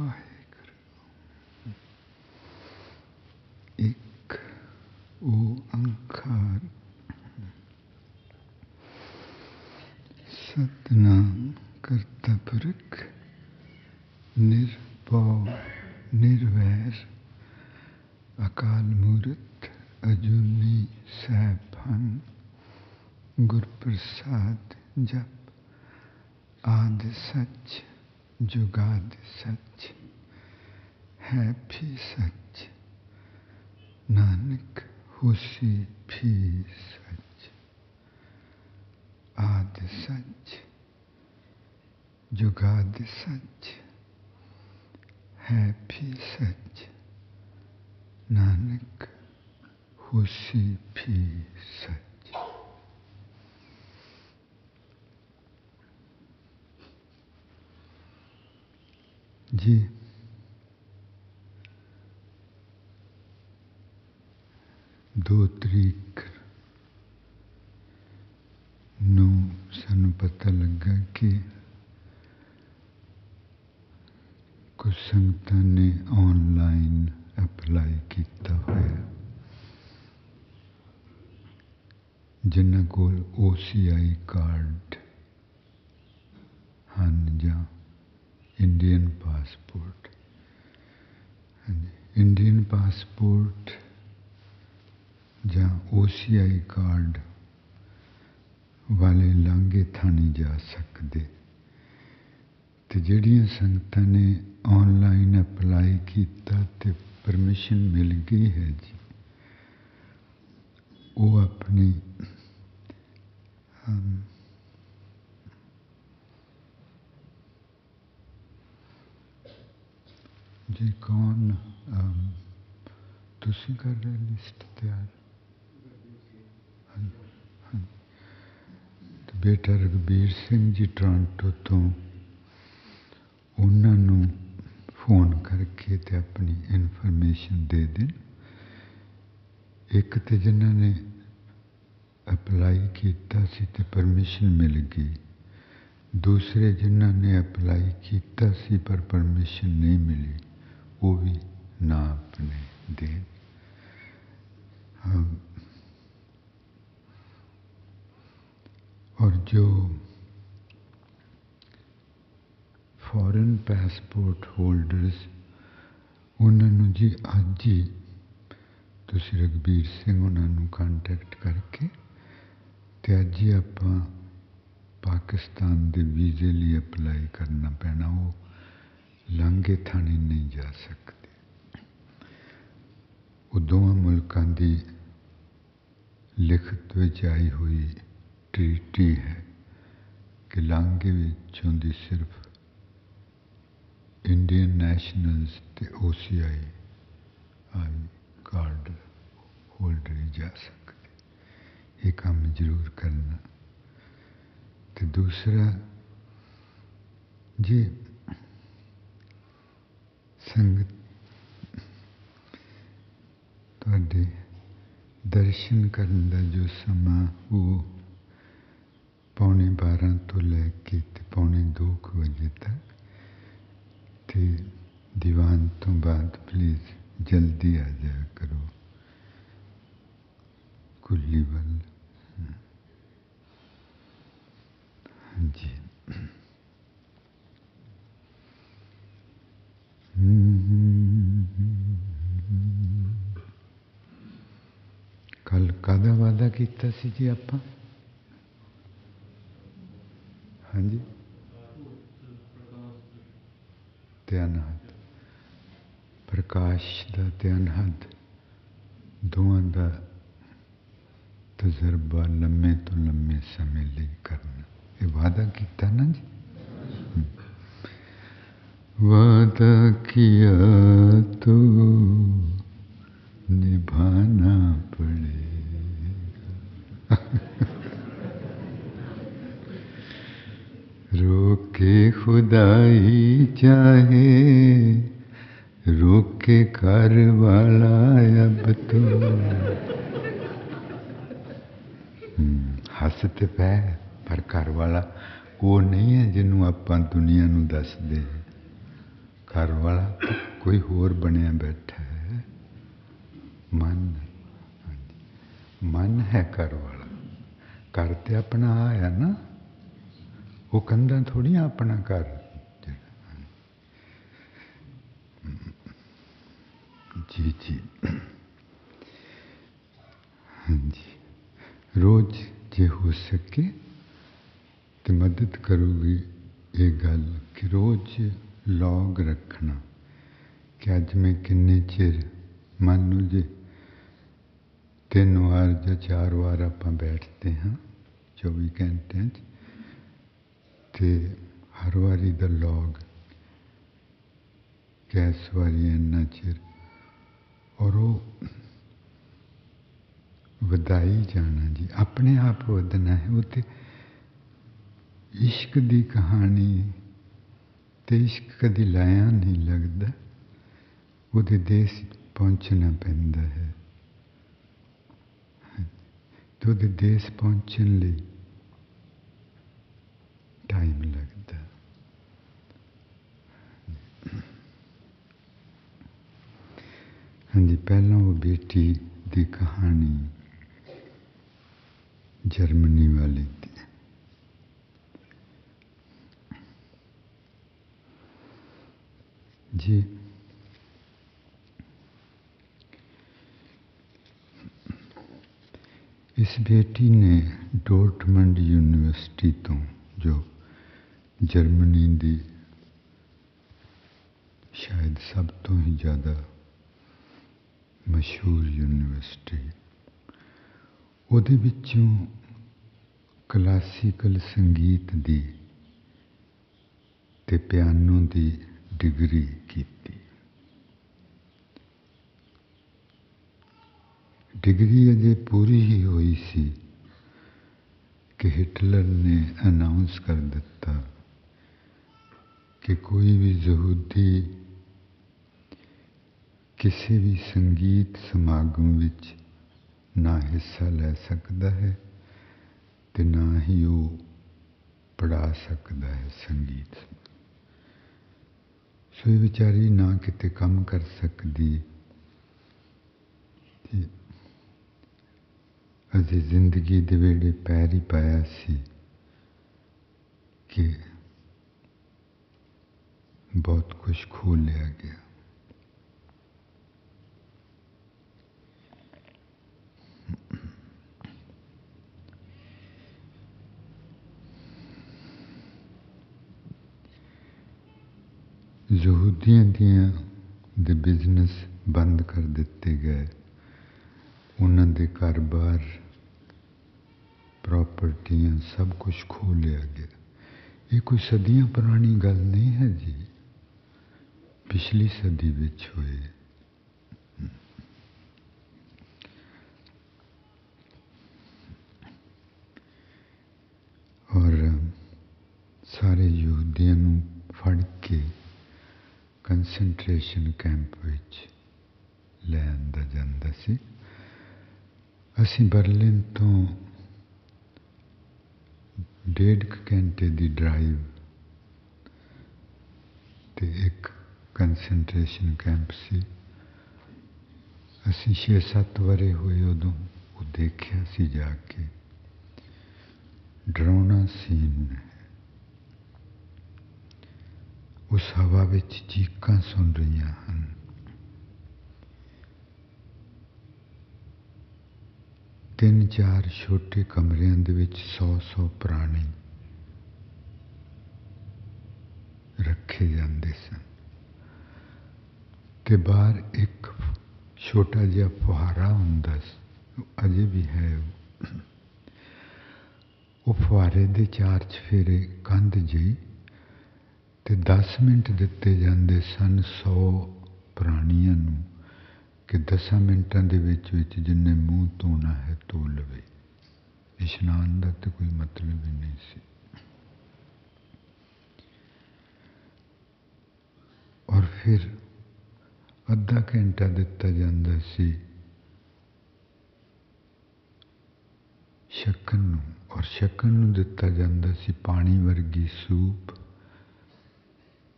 ਵਾਹਿਗੁਰੂ ਇੱਕ ਓੰਕਾਰ ਸਤਨਾਮ ਕਰਤਾ ਪੁਰਖ ਨਿਰਭਉ ਨਿਰਵੈਰ ਅਕਾਲ ਮੂਰਤ ਅਜੂਨੀ ਸੈਭੰ ਗੁਰ ਪ੍ਰਸਾਦ ਜਪ ਆਦ ਸੱਚ जुगाद सच है भी सच। नानक हुसी भी सच। आद सच, जुगाद सच है भी सच। नानक हुसी भी ਜੀ ਦੋ ਤਰੀਕ ਨੂੰ ਸਾਨੂੰ ਪਤਾ ਲੱਗਾ ਕਿ ਕੁਝ ਸੰਗਤਾਂ ਨੇ ਆਨਲਾਈਨ ਅਪਲਾਈ ਕੀਤਾ ਹੋਇਆ ਜਿਨ੍ਹਾਂ ਕੋਲ OCI ਕਾਰਡ ਹਨ ਜਾਂ ਇੰਡੀਅਨ ਪਾਸਪੋਰਟ ਹਾਂਜੀ ਇੰਡੀਅਨ ਪਾਸਪੋਰਟ ਜਾਂ OCI ਕਾਰਡ ਵਾਲੇ ਲਾਂਗੇ ਥਾਣੀ ਜਾ ਸਕਦੇ ਤੇ ਜਿਹੜੀਆਂ ਸੰਗਤਾਂ ਨੇ ਆਨਲਾਈਨ ਅਪਲਾਈ ਕੀਤਾ ਤੇ ਪਰਮਿਸ਼ਨ ਮਿਲ ਗਈ ਹੈ ਜੀ ਉਹ ਆਪਣੀ ਜੀ ਕੌਣ ਤੁਸੀਂ ਕਰ ਰਹੇ ਲਿਸਟ ਤਿਆਰ ਬੇਟਾ ਰਗਬੀਰ ਸਿੰਘ ਜੀ ਟੋਰਾਂਟੋ ਤੋਂ ਉਹਨਾਂ ਨੂੰ ਫੋਨ ਕਰਕੇ ਤੇ ਆਪਣੀ ਇਨਫੋਰਮੇਸ਼ਨ ਦੇ ਦੇਣ ਇੱਕ ਤੇ ਜਿਨ੍ਹਾਂ ਨੇ ਅਪਲਾਈ ਕੀਤਾ ਸੀ ਤੇ ਪਰਮਿਸ਼ਨ ਮਿਲ ਗਈ ਦੂਸਰੇ ਜਿਨ੍ਹਾਂ ਨੇ ਅਪਲਾਈ ਕੀਤਾ ਸੀ ਪਰ ਪਰਮਿਸ਼ਨ ਨਹੀਂ ਮਿਲੀ वो भी ना अपने दें हम और जो ਫੋਰਨ ਪਾਸਪੋਰਟ ਹੋਲਡਰਸ ਉਹਨਾਂ ਨੂੰ ਜੀ ਅੱਜ ਹੀ ਤੁਸੀਂ ਰਗਬੀਰ ਸਿੰਘ ਉਹਨਾਂ ਨੂੰ ਕੰਟੈਕਟ ਕਰਕੇ ਤੇ ਅੱਜ ਹੀ ਆਪਾਂ ਪਾਕਿਸਤਾਨ ਦੇ ਵੀਜ਼ੇ ਲਈ ਅਪਲਾਈ ਕਰਨਾ ਪੈਣਾ ਉਹ ਲਾਂਗੇ ਥਾਣੇ ਨਹੀਂ ਜਾ ਸਕਦੇ। ਉਹ ਦੋਵਾਂ ਮੁਲਕਾਂ ਦੀ ਲਿਖਤ ਵਿੱਚ ਆਈ ਹੋਈ ਟ੍ਰੀਟੀ ਹੈ ਕਿ ਲਾਂਗੇ ਵਿੱਚੋਂ ਦੀ ਸਿਰਫ ਇੰਡੀਅਨ ਨੈਸ਼ਨਲਸ ਤੇ OCI ਆਈ ਕਾਰਡ ਹੋਲਡਰ ਜਾ ਸਕਦੇ। ਇਹ ਕੰਮ ਜ਼ਰੂਰ ਕਰਨਾ। ਤੇ ਦੂਸਰਾ, ਜੇ ਸੰਗਤ ਤੁਹਾਡੇ ਦਰਸ਼ਨ ਕਰਨ ਦਾ ਜੋ ਸਮਾਂ ਉਹ ਪੌਣੇ 12 ਤੋਂ ਲੈ ਕੇ ਤੇ ਪੌਣੇ 2 ਵਜੇ ਤੱਕ ਤੇ ਦੀਵਾਨ ਤੋਂ ਬਾਅਦ ਪਲੀਜ਼ ਜਲਦੀ ਆ ਜਾਇਆ ਕਰੋ ਕੁੱਲੀ ਵੱਲ ਹਾਂਜੀ ਕੱਲ ਕਾਦਾ ਵਾਦਾ ਕੀਤਾ ਸੀ ਜੀ ਆਪਾਂ ਹਾਂਜੀ ਧਿਆਨ ਹੱਥ ਪ੍ਰਕਾਸ਼ ਦਾ ਧਿਆਨ ਹੱਥ ਦੋਵਾਂ ਦਾ ਤਜਰਬਾ ਲੰਮੇ ਤੋਂ ਲੰਮੇ ਸਮੇਂ ਲਈ ਕਰਨਾ ਇਹ ਵਾਦਾ ਕੀਤਾ ਨਾ ਜੀ वादा किया तो निभाना पड़ेगा रोके खुदाई चाहे रोके कर वाला अब तो ਹੱਸ ਤੇ ਪੈ ਪਰ ਘਰ ਵਾਲਾ ਉਹ ਨਹੀਂ ਹੈ ਜਿਹਨੂੰ ਆਪਾਂ ਦੁਨੀਆ ਨੂੰ ਦੱਸਦੇ ਘਰ ਵਾਲਾ ਤਾਂ ਕੋਈ ਹੋਰ ਬਣਿਆ ਬੈਠਾ ਹੈ ਮਨ ਹਾਂਜੀ। ਮਨ ਹੈ ਘਰ ਵਾਲਾ ਘਰ ਤੇ ਆਪਣਾ ਆਇਆ ਨਾ ਉਹ ਕੰਧਾਂ ਥੋੜੀਆਂ ਆਪਣਾ ਘਰ ਜਿਹੜਾ। ਜੀ ਜੀ ਹਾਂਜੀ ਰੋਜ਼ ਜੇ ਹੋ ਸਕੇ ਤੇ ਮਦਦ ਕਰੂਗੀ ਇਹ ਗੱਲ ਕਿ ਰੋਜ਼ ਲੌਗ ਰੱਖਣਾ ਕਿ ਅੱਜ ਮੈਂ ਕਿੰਨੇ ਚਿਰ ਮੰਨ ਲਓ ਜੇ ਤਿੰਨ ਵਾਰ ਜਾਂ ਚਾਰ ਵਾਰ ਆਪਾਂ ਬੈਠਦੇ ਹਾਂ 24 ਘੰਟਿਆਂ 'ਚ ਤੇ ਹਰ ਵਾਰੀ ਦਾ ਲੌਗ ਕਿ ਇਸ ਵਾਰੀ ਇੰਨਾ ਚਿਰ ਔਰ ਉਹ ਵਧਾਈ ਜਾਣਾ ਜੀ ਆਪਣੇ ਆਪ ਵਧਣਾ ਹੈ ਉਹ ਤੇ ਇਸ਼ਕ ਦੀ ਕਹਾਣੀ ਤੇ ਇਸ਼ਕ ਕਦੀ ਲਾਇਆ ਨਹੀਂ ਲੱਗਦਾ ਉਹਦੇ ਦੇਸ਼ ਪਹੁੰਚਣਾ ਪੈਂਦਾ ਹੈ ਤੇ ਉਹਦੇ ਦੇਸ਼ ਪਹੁੰਚਣ ਲਈ ਟਾਈਮ ਲੱਗਦਾ ਹਾਂਜੀ ਪਹਿਲਾਂ ਉਹ ਬੇਟੀ ਦੀ ਕਹਾਣੀ ਜਰਮਨੀ ਵਾਲੀ ਜੀ। ਇਸ ਬੇਟੀ ਨੇ ਡੋਰਟਮੰਡ ਯੂਨੀਵਰਸਿਟੀ ਤੋਂ, ਜੋ ਜਰਮਨੀ ਦੀ ਸ਼ਾਇਦ ਸਭ ਤੋਂ ਹੀ ਜ਼ਿਆਦਾ ਮਸ਼ਹੂਰ ਯੂਨੀਵਰਸਿਟੀ, ਉਹਦੇ ਵਿੱਚੋਂ ਕਲਾਸੀਕਲ ਸੰਗੀਤ ਦੀ ਤੇ ਪਿਆਨੋ ਦੀ ਡਿਗਰੀ ਕੀਤੀ। ਡਿਗਰੀ ਅਜੇ ਪੂਰੀ ਹੀ ਹੋਈ ਸੀ ਕਿ ਹਿਟਲਰ ਨੇ ਅਨਾਉਂਸ ਕਰ ਦਿੱਤਾ ਕਿ ਕੋਈ ਵੀ ਯਹੂਦੀ ਕਿਸੇ ਵੀ ਸੰਗੀਤ ਸਮਾਗਮ ਵਿੱਚ ਨਾ ਹਿੱਸਾ ਲੈ ਸਕਦਾ ਹੈ ਤੇ ਨਾ ਹੀ ਉਹ ਪੜਾ ਸਕਦਾ ਹੈ ਸੰਗੀਤ। ਸੋ ਇਹ ਵਿਚਾਰੀ ਨਾ ਕਿਤੇ ਕੰਮ ਕਰ ਸਕਦੀ। ਤੇ ਅਜੇ ਜ਼ਿੰਦਗੀ ਦੇ ਵੇੜੇ ਪੈਰ ਹੀ ਪਾਇਆ ਸੀ ਕਿ ਬਹੁਤ ਕੁਝ ਖੋ ਲਿਆ ਗਿਆ। ਯਹੂਦੀਆਂ ਦੀਆਂ ਦੇ ਬਿਜ਼ਨਸ ਬੰਦ ਕਰ ਦਿੱਤੇ ਗਏ ਉਹਨਾਂ ਦੇ ਘਰ-ਬਾਰ ਪ੍ਰਾਪਰਟੀਆਂ ਸਭ ਕੁਝ ਖੋ ਲਿਆ ਗਿਆ ਇਹ ਕੋਈ ਸਦੀਆਂ ਪੁਰਾਣੀ ਗੱਲ ਨਹੀਂ ਹੈ ਜੀ ਪਿਛਲੀ ਸਦੀ ਵਿੱਚ ਹੋਏ ਔਰ ਸਾਰੇ ਯਹੂਦੀਆਂ ਨੂੰ ਫੜ ਕੇ ਕੰਸੈਂਟਰੇਸ਼ਨ ਕੈਂਪ ਵਿੱਚ ਲੈ ਆਂਦਾ ਜਾਂਦਾ ਸੀ ਅਸੀਂ ਬਰਲਿਨ ਤੋਂ ਡੇਢ ਕੁ ਘੰਟੇ ਦੀ ਡਰਾਈਵ ਤੇ ਇੱਕ ਕੰਸੈਂਟਰੇਸ਼ਨ ਕੈਂਪ ਸੀ ਅਸੀਂ 6-7 ਵਰੇ ਹੋਏ ਉਦੋਂ ਉਹ ਦੇਖਿਆ ਸੀ ਜਾ ਕੇ ਡਰਾਉਣਾ ਸੀਨ ਉਸ ਹਵਾ ਵਿੱਚ ਚੀਕਾਂ ਸੁਣ ਰਹੀਆਂ ਹਨ। ਤਿੰਨ ਚਾਰ ਛੋਟੇ ਕਮਰਿਆਂ ਦੇ ਵਿੱਚ ਸੌ ਸੌ ਪ੍ਰਾਣੀ ਰੱਖੇ ਜਾਂਦੇ ਸਨ ਤੇ ਬਾਹਰ ਇੱਕ ਛੋਟਾ ਜਿਹਾ ਫੁਹਾਰਾ ਹੁੰਦਾ ਸੀ ਅਜੇ ਵੀ ਹੈ ਉਹ। ਉਹ ਫੁਹਾਰੇ ਦੇ ਚਾਰ ਚਫੇਰੇ ਕੰਧ ਜਿਹੀ ਤੇ 10 ਮਿੰਟ ਦਿੱਤੇ ਜਾਂਦੇ ਸਨ 100 ਪ੍ਰਾਣੀਆਂ ਨੂੰ ਕਿ 10 ਮਿੰਟਾਂ ਦੇ ਵਿੱਚ ਵਿੱਚ ਜਿੰਨੇ ਮੂੰਹ ਧੋਣਾ ਹੈ ਧੋ ਲਵੇ। ਇਸ਼ਨਾਨ ਦਾ ਤੇ ਕੋਈ ਮਤਲਬ ਹੀ ਨਹੀਂ ਸੀ। ਔਰ ਫਿਰ ਅੱਧਾ ਘੰਟਾ ਦਿੱਤਾ ਜਾਂਦਾ ਸੀ ਛਕਣ ਨੂੰ। ਔਰ ਛਕਣ ਨੂੰ ਦਿੱਤਾ ਜਾਂਦਾ ਸੀ ਪਾਣੀ ਵਰਗੀ ਸੂਪ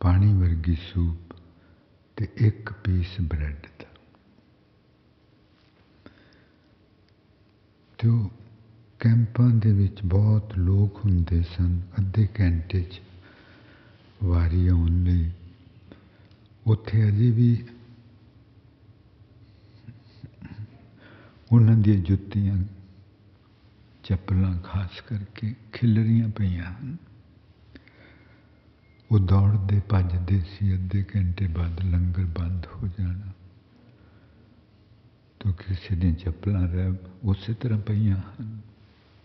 ਪਾਣੀ ਵਰਗੀ ਸੂਪ ਤੇ ਇੱਕ ਪੀਸ ਬ੍ਰੈਡ ਦਾ। ਤੇ ਉਹ ਕੈਂਪਾਂ ਦੇ ਵਿੱਚ ਬਹੁਤ ਲੋਕ ਹੁੰਦੇ ਸਨ, ਅੱਧੇ ਘੰਟੇ 'ਚ ਵਾਰੀ ਆਉਣ ਲਈ। ਉੱਥੇ ਅਜੇ ਵੀ ਉਹਨਾਂ ਦੀਆਂ ਜੁੱਤੀਆਂ, ਚੱਪਲਾਂ ਖਾਸ ਕਰਕੇ ਖਿਲਰੀਆਂ ਪਈਆਂ ਹਨ। ਉਹ ਦੌੜਦੇ ਭੱਜਦੇ ਸੀ, ਅੱਧੇ ਘੰਟੇ ਬਾਅਦ ਲੰਗਰ ਬੰਦ ਹੋ ਜਾਣਾ। ਤੋ ਕਿਸੇ ਦੀਆਂ ਚੱਪਲਾਂ ਰਹਿ, ਉਸੇ ਤਰ੍ਹਾਂ ਪਈਆਂ ਹਨ।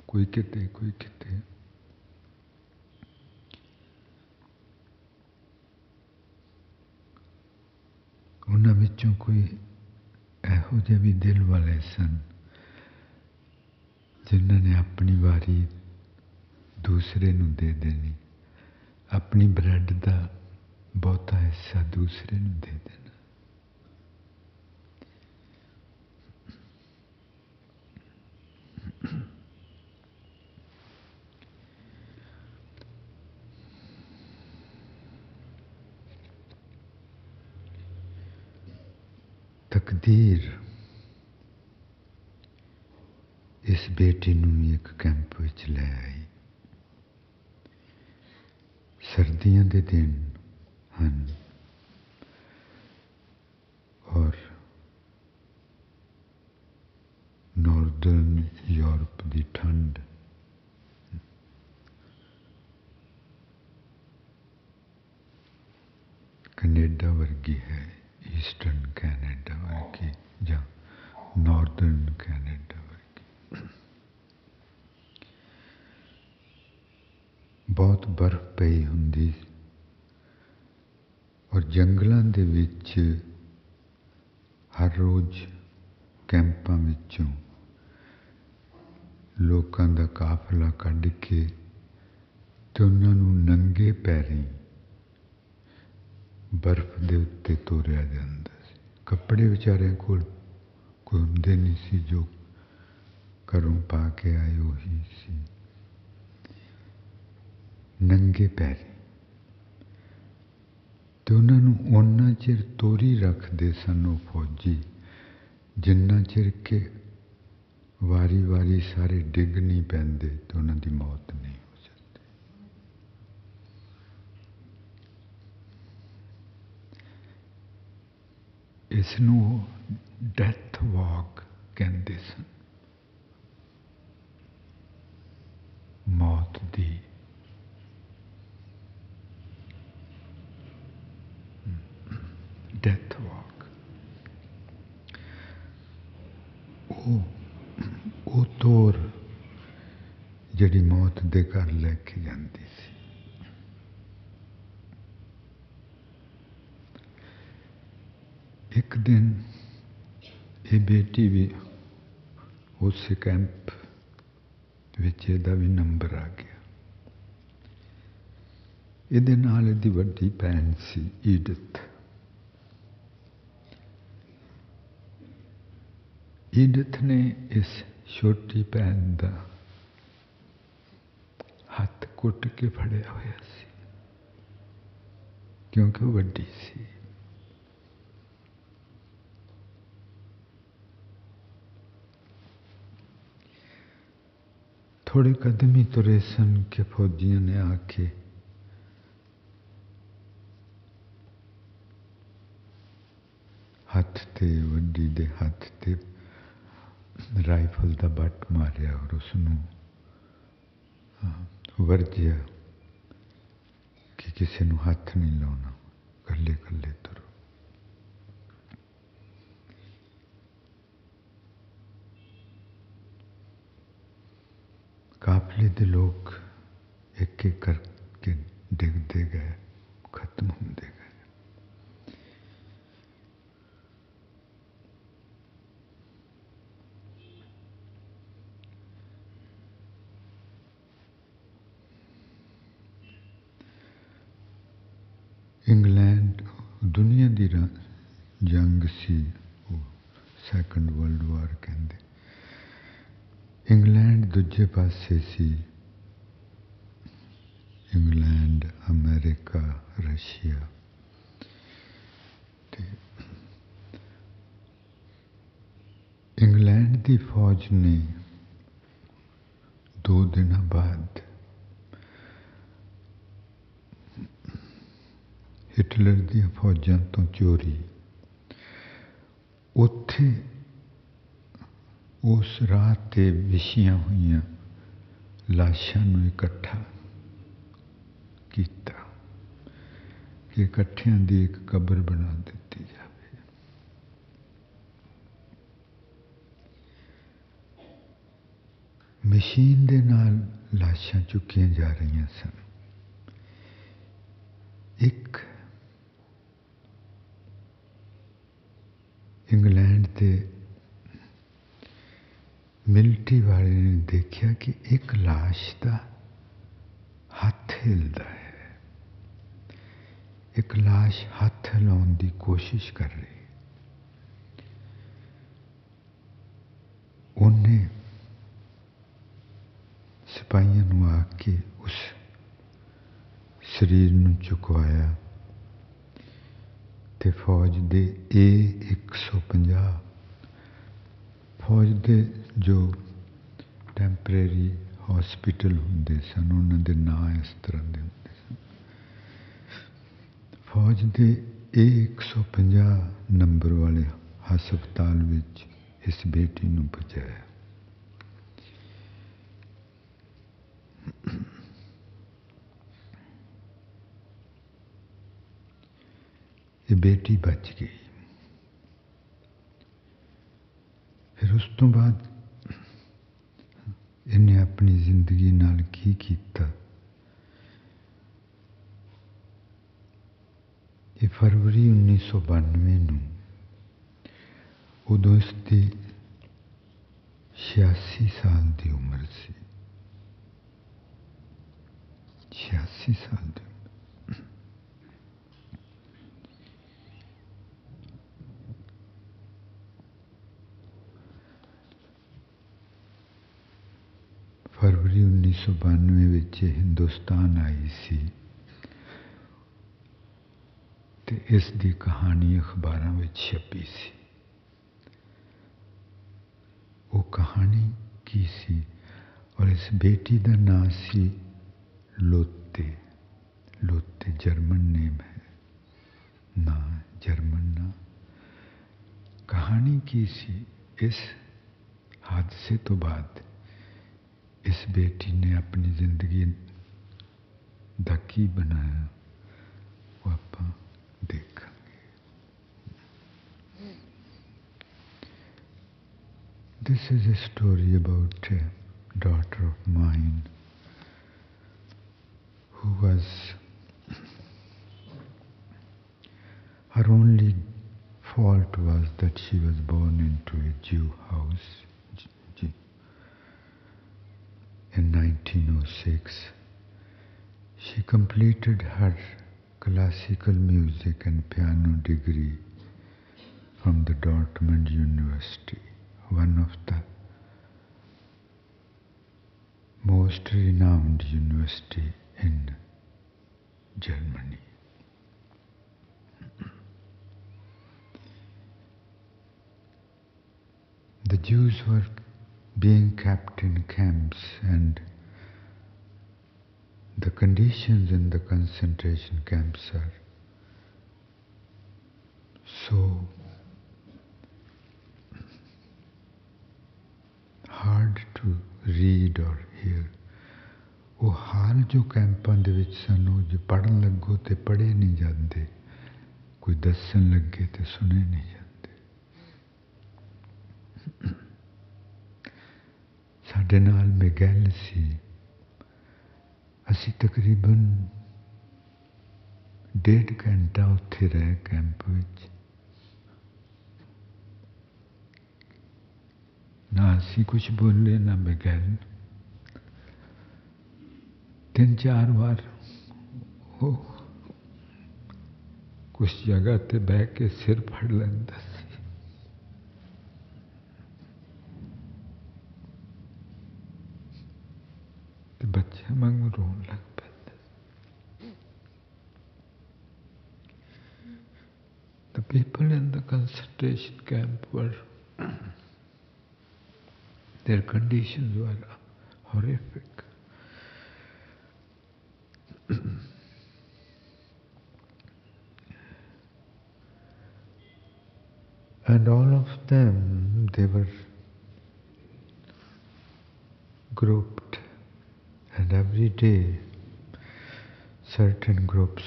ਕੋਈ ਕਿਤੇ ਕੋਈ ਕਿਤੇ। ਉਹਨਾਂ ਵਿੱਚੋਂ ਕੋਈ ਇਹੋ ਜਿਹੇ ਵੀ ਦਿਲ ਵਾਲੇ ਸਨ, ਜਿਨ੍ਹਾਂ ਨੇ ਆਪਣੀ ਵਾਰੀ ਦੂਸਰੇ ਨੂੰ ਦੇ ਦੇਣੀ। ਆਪਣੀ ਬ੍ਰੈਡ ਦਾ ਬਹੁਤਾ ਹਿੱਸਾ ਦੂਸਰੇ ਨੂੰ ਦੇ ਦੇਣਾ ਤਕਦੀਰ ਇਸ ਬੇਟੀ ਨੂੰ ਵੀ ਇੱਕ ਕੈਂਪ ਵਿੱਚ ਲੈ ਆਈ ਸਰਦੀਆਂ ਦੇ ਦਿਨ ਹਨ ਔਰ ਨਾਰਦਰਨ ਯੂਰਪ ਦੀ ਠੰਡ ਕੈਨੇਡਾ ਵਰਗੀ ਹੈ ਈਸਟਰਨ ਕੈਨੇਡਾ ਵਰਗੀ ਜਾਂ ਨਾਰਦਰਨ ਕੈਨੇਡਾ ਵਰਗੀ ਬਹੁਤ ਬਰਫ਼ ਪਈ ਹੁੰਦੀ ਔਰ ਜੰਗਲਾਂ ਦੇ ਵਿੱਚ ਹਰ ਰੋਜ਼ ਕੈਂਪਾਂ ਵਿੱਚੋਂ ਲੋਕਾਂ ਦਾ ਕਾਫਲਾ ਕੱਢ ਕੇ ਤੇ ਉਹਨਾਂ ਨੂੰ ਨੰਗੇ ਪੈਰੀਂ ਬਰਫ਼ ਦੇ ਉੱਤੇ ਤੋਰਿਆ ਜਾਂਦਾ ਸੀ। ਕੱਪੜੇ ਵਿਚਾਰਿਆਂ ਕੋਲ ਕੋਈ ਹੁੰਦੇ ਨਹੀਂ ਸੀ ਜੋ ਘਰੋਂ ਪਾ ਕੇ ਆਏ ਉਹੀ ਸੀ। ਨੰਗੇ ਪੈਰੀ ਤੇ ਉਹਨਾਂ ਨੂੰ ਉਹਨਾਂ ਚਿਰ ਤੋਰੀ ਰੱਖਦੇ ਸਨ ਉਹ ਫੌਜੀ ਜਿੰਨਾ ਚਿਰ ਕਿ ਵਾਰੀ ਵਾਰੀ ਸਾਰੇ ਡਿੱਗ ਨਹੀਂ ਪੈਂਦੇ ਤੇ ਉਹਨਾਂ ਦੀ ਮੌਤ ਨਹੀਂ ਹੋ ਜਾਂਦੀ ਇਸ ਨੂੰ ਡੈਥ ਵਾਕ ਕਹਿੰਦੇ ਸਨ ਮੌਤ ਦੀ ਤੋਰ ਜਿਹੜੀ ਮੌਤ ਦੇ ਘਰ ਲੈ ਕੇ ਜਾਂਦੀ ਸੀ ਇੱਕ ਦਿਨ ਇਹ ਬੇਟੀ ਵੀ ਉਸ ਕੈਂਪ ਵਿੱਚ ਇਹਦਾ ਵੀ ਨੰਬਰ ਆ ਗਿਆ ਇਹਦੇ ਨਾਲ ਇਹਦੀ ਵੱਡੀ ਭੈਣ ਸੀ ਈਡਿਥ ਈਡਿਥ ਨੇ ਇਸ छोटी depend हथ कुट के फड़े होया सी। क्योंकि वड्डी सी। थोड़े कदम ही तुरे तो सन के फौजियों ने आके हथ ते, वड्डी दे हथ ते ਰਾਈਫਲ ਦਾ ਬੱਟ ਮਾਰਿਆ ਔਰ ਉਸ ਨੂੰ ਵਰਜਿਆ ਕਿ ਕਿਸੇ ਨੂੰ ਹੱਥ ਨਹੀਂ ਲਾਉਣਾ ਕੱਲੇ ਕੱਲੇ ਤੁਰੋ ਕਾਫਲੇ ਦੇ ਲੋਕ ਇੱਕ ਇੱਕ ਕਰਕੇ ਡਿੱਗਦੇ ਗਏ ਖਤਮ ਹੁੰਦੇ ਗਏ इंग्लैंड, दुनिया की जंग सी सैकंड वर्ल्ड वार केंद्र इंग्लैंड दूजे पास से। England, America, Russia. इंग्लैंड की फौज ने दो दिन बाद ਹਿਟਲਰ ਦੀਆਂ ਫੌਜਾਂ ਤੋਂ ਚੋਰੀ ਉੱਥੇ ਉਸ ਰਾਤ ਤੇ ਵਿਛੀਆਂ ਹੋਈਆਂ ਲਾਸ਼ਾਂ ਨੂੰ ਇਕੱਠਾ ਕੀਤਾ ਕਿ ਇਕੱਠਿਆਂ ਦੀ ਇੱਕ ਕਬਰ ਬਣਾ ਦਿੱਤੀ ਜਾਵੇ ਮਸ਼ੀਨ ਦੇ ਨਾਲ ਲਾਸ਼ਾਂ ਚੁੱਕੀਆਂ ਜਾ ਰਹੀਆਂ ਸਨ ਇੱਕ ਇੰਗਲੈਂਡ ਦੇ ਮਿਲਟਰੀ ਵਾਲੇ ਨੇ ਦੇਖਿਆ ਕਿ ਇੱਕ ਲਾਸ਼ ਦਾ ਹੱਥ ਹਿਲਦਾ ਹੈ ਇੱਕ ਲਾਸ਼ ਹੱਥ ਹਿਲਾਉਣ ਦੀ ਕੋਸ਼ਿਸ਼ ਕਰ ਰਹੀ ਹੈ ਉਹਨੇ ਸਿਪਾਹੀਆਂ ਨੂੰ ਆ ਕੇ ਉਸ ਸਰੀਰ ਨੂੰ ਚੁਕਵਾਇਆ ਤੇ ਫੌਜ ਦੇ ਏ 150 ਫੌਜ ਦੇ ਜੋ ਟੈਂਪਰੇਰੀ ਹਸਪੀਟਲ ਹੁੰਦੇ ਸਨ, ਉਹਨਾਂ ਦੇ ਨਾਂ ਇਸ ਤਰ੍ਹਾਂ ਦੇ ਹੁੰਦੇ ਸਨ। ਫੌਜ ਦੇ ਏ 150 ਨੰਬਰ ਵਾਲੇ ਹਸਪਤਾਲ ਵਿੱਚ ਇਸ ਬੇਟੀ ਨੂੰ ਪਹੁੰਚਾਇਆ ਇਹ ਬੇਟੀ ਬਚ ਗਈ ਫਿਰ ਉਸ ਤੋਂ ਬਾਅਦ ਇਹਨੇ ਆਪਣੀ ਜ਼ਿੰਦਗੀ ਨਾਲ ਕੀ ਕੀਤਾ ਇਹ ਫਰਵਰੀ 1992 ਨੂੰ ਉਦੋਂ ਇਸ ਦੀ 86 ਸਾਲ ਦੀ ਉਮਰ ਸੀ 86 ਸਾਲ ਦੀ ਫਰਵਰੀ 1992 ਵਿੱਚ ਇਹ ਹਿੰਦੁਸਤਾਨ ਆਈ ਸੀ ਤੇ ਇਸ ਦੀ ਕਹਾਣੀ ਅਖਬਾਰਾਂ ਵਿੱਚ ਛਪੀ ਸੀ ਉਹ ਕਹਾਣੀ ਕੀ ਸੀ ਔਰ ਇਸ ਬੇਟੀ ਦਾ ਨਾਂ ਸੀ ਲੋਤੇ ਲੋਤੇ ਜਰਮਨ ਨੇਮ ਹੈ ਨਾ ਜਰਮਨ ਨਾ ਕਹਾਣੀ ਕੀ ਸੀ ਇਸ ਹਾਦਸੇ ਤੋਂ ਬਾਅਦ ਇਸ ਬੇਟੀ ਨੇ ਆਪਣੀ ਜ਼ਿੰਦਗੀ ਦਾ ਕੀ ਬਣਾਇਆ ਉਹ ਆਪਾਂ ਦੇਖਾਂਗੇ This is a story about a daughter of mine who was her only fault was that she was born into a Jew house in 1906. She completed her classical music and piano degree from the Dortmund University, one of the most renowned university in Germany. The Jews were being kept in camps and the conditions in the concentration camps are so hard to read or hear. ਉਹ ਹਾਲ ਜੋ ਕੈਂਪਾਂ ਦੇ ਵਿੱਚ ਸਨ ਉਹ ਜੇ ਪੜਨ ਲੱਗੋ ਤੇ ਪੜੇ ਨਹੀਂ ਜਾਂਦੇ ਕੋਈ ਦੱਸਣ ਲੱਗੇ ਤੇ ਸੁਣੇ ਨਹੀਂ ਸਾਡੇ ਨਾਲ ਮਿਗੈਲ ਸੀ ਅਸੀਂ ਤਕਰੀਬਨ ਡੇਢ ਘੰਟਾ ਉੱਥੇ ਰਹੇ ਕੈਂਪ ਵਿੱਚ ਨਾ ਅਸੀਂ ਕੁਝ ਬੋਲੇ ਨਾ ਮਿਗੈਲ ਤਿੰਨ ਚਾਰ ਵਾਰ ਉਹ ਕੁਛ ਜਗ੍ਹਾ ਤੇ ਬਹਿ ਕੇ ਸਿਰ ਫੜ ਲੈਂਦਾ The people in the concentration camp were, their conditions were horrific. and all of them, they were group and every day certain groups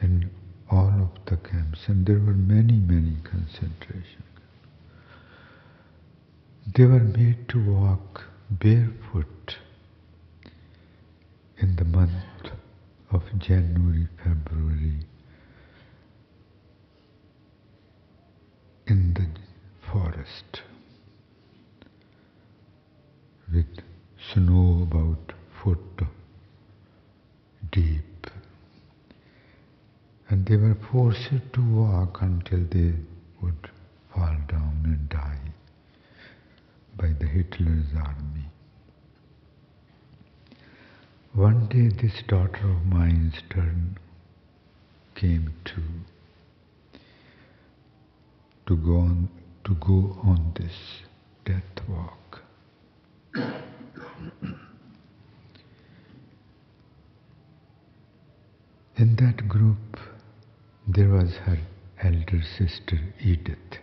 in all of the camps, and there were many, many concentration They were made to walk barefoot in the month of January, February, in the forest with snow about foot deep. And they were forced to walk until they would fall down and die by the Hitler's army. One day this daughter of mine's turn came to to go on to go on this death walk. In that group there was her elder sister Edith.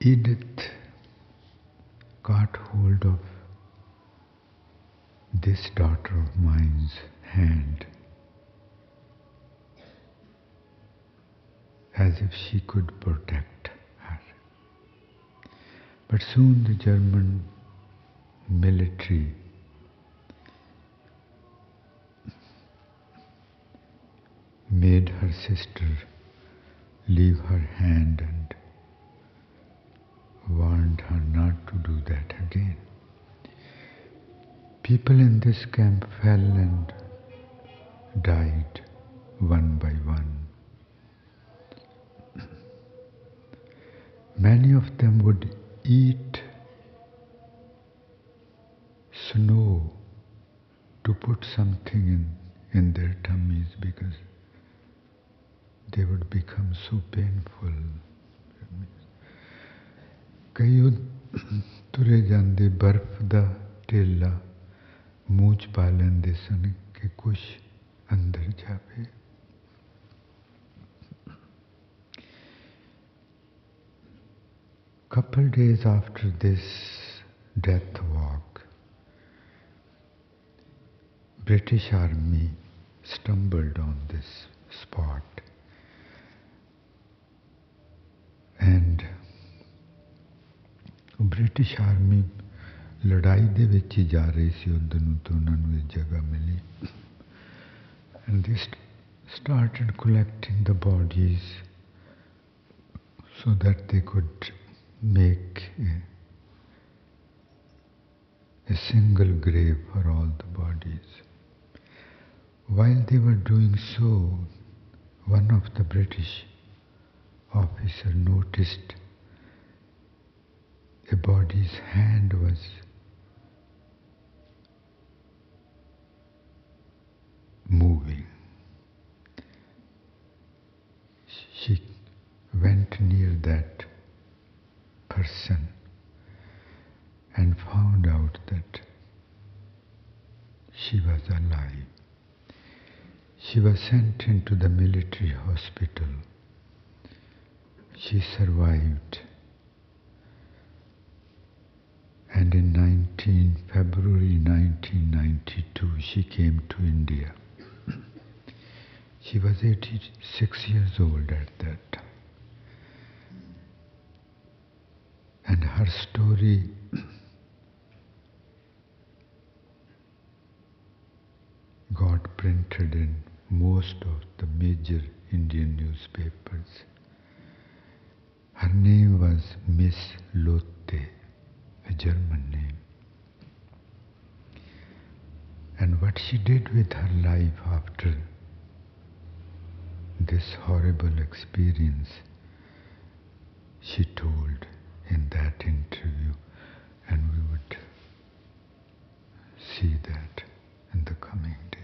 Edith got hold of this daughter of mine's hand as if she could protect her. But soon the German military made her sister leave her hand and warned her not to do that again. People in this camp fell and died one by one. Many of them would eat snow to put something in, in their tummies because they would become so painful. ਕਈ ਤੁਰੇ ਜਾਂਦੇ ਬਰਫ਼ ਦਾ ਢੇਲਾ ਮੂੰਹ ਚ ਪਾ ਲੈਂਦੇ ਸਨ ਕਿ ਕੁਛ ਅੰਦਰ ਜਾਵੇ Couple days after this death walk, British Army stumbled on this spot and British Army ਲੜਾਈ ਦੇ ਵਿੱਚ ਹੀ ਜਾ ਰਹੇ ਸੀ ਉਧਰ ਨੂੰ ਤੇ ਉਹਨਾਂ ਨੂੰ ਇਹ ਜਗ੍ਹਾ ਮਿਲੀ and they st started collecting the bodies so that they could make a, a single grave for all the bodies. While they were doing so, one of the British officer noticed a body's hand was moving. She went near that person and found out that she was alive. She was sent into the military hospital. She survived. And in 19, February 1992, she came to India. She was 86 years old at that time. And her story got printed in most of the major Indian newspapers. Her name was Miss Lotte, a German name. And what she did with her life after this horrible experience, she told in that interview, and we would see that in the coming days.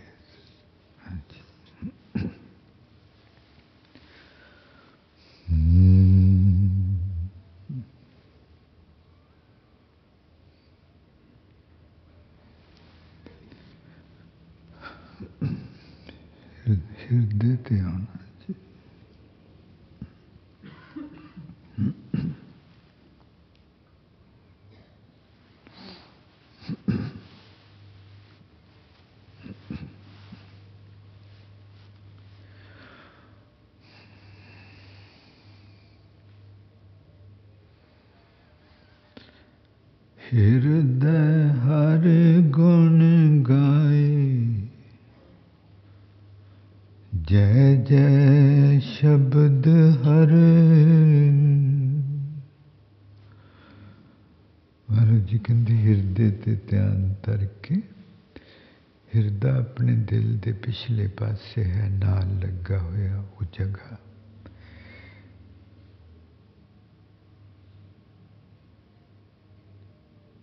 ਪਿਛਲੇ ਪਾਸੇ ਹੈ, ਨਾਲ ਲੱਗਾ ਹੋਇਆ ਉਹ ਜਗ੍ਹਾ।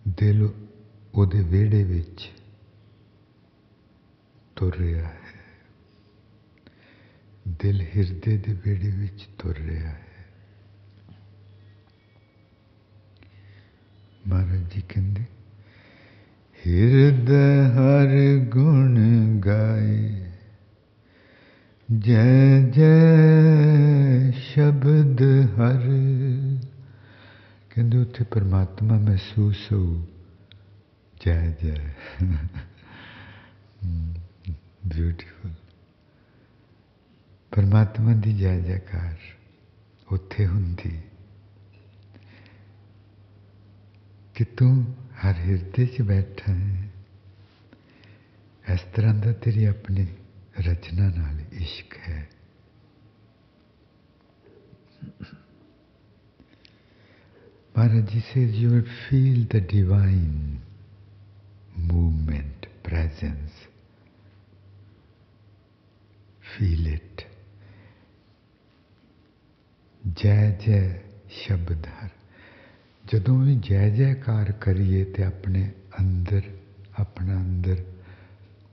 ਦਿਲ ਉਹਦੇ ਵਿਹੜੇ ਵਿੱਚ ਤੁਰ ਰਿਹਾ ਹੈ। ਦਿਲ ਹਿਰਦੇ ਦੇ ਵਿਹੜੇ ਵਿੱਚ ਤੁਰ ਰਿਹਾ ਹੈ। ਮਹਾਰਾਜ ਜੀ ਕਹਿੰਦੇ, ਹਿਰਦ ਹਰ ਗੁਣ ਗਾਏ। ਜੈ ਜੈ ਸ਼ਬਦ ਹਰ ਕਹਿੰਦੇ ਉੱਥੇ ਪਰਮਾਤਮਾ ਮਹਿਸੂਸ ਹੋ ਜੈ ਜੈ ਬਿਊਟੀਫੁਲ ਪਰਮਾਤਮਾ ਦੀ ਜੈ ਜੈਕਾਰ ਉੱਥੇ ਹੁੰਦੀ ਕਿ ਤੂੰ ਹਰ ਹਿਰਦੇ 'ਚ ਬੈਠਾ ਹੈ ਇਸ ਤਰ੍ਹਾਂ ਦਾ ਤੇਰੀ ਆਪਣੀ ਰਚਨਾ ਨਾਲ ਇਸ਼ਕ ਹੈ Maharaj ji says you will feel the divine movement, presence. Feel it. ਜੈ ਜੈ ਸ਼ਬਦ ਹਰ ਜਦੋਂ ਵੀ ਜੈ ਜੈਕਾਰ ਕਰੀਏ ਤੇ ਆਪਣੇ ਅੰਦਰ ਆਪਣਾ ਅੰਦਰ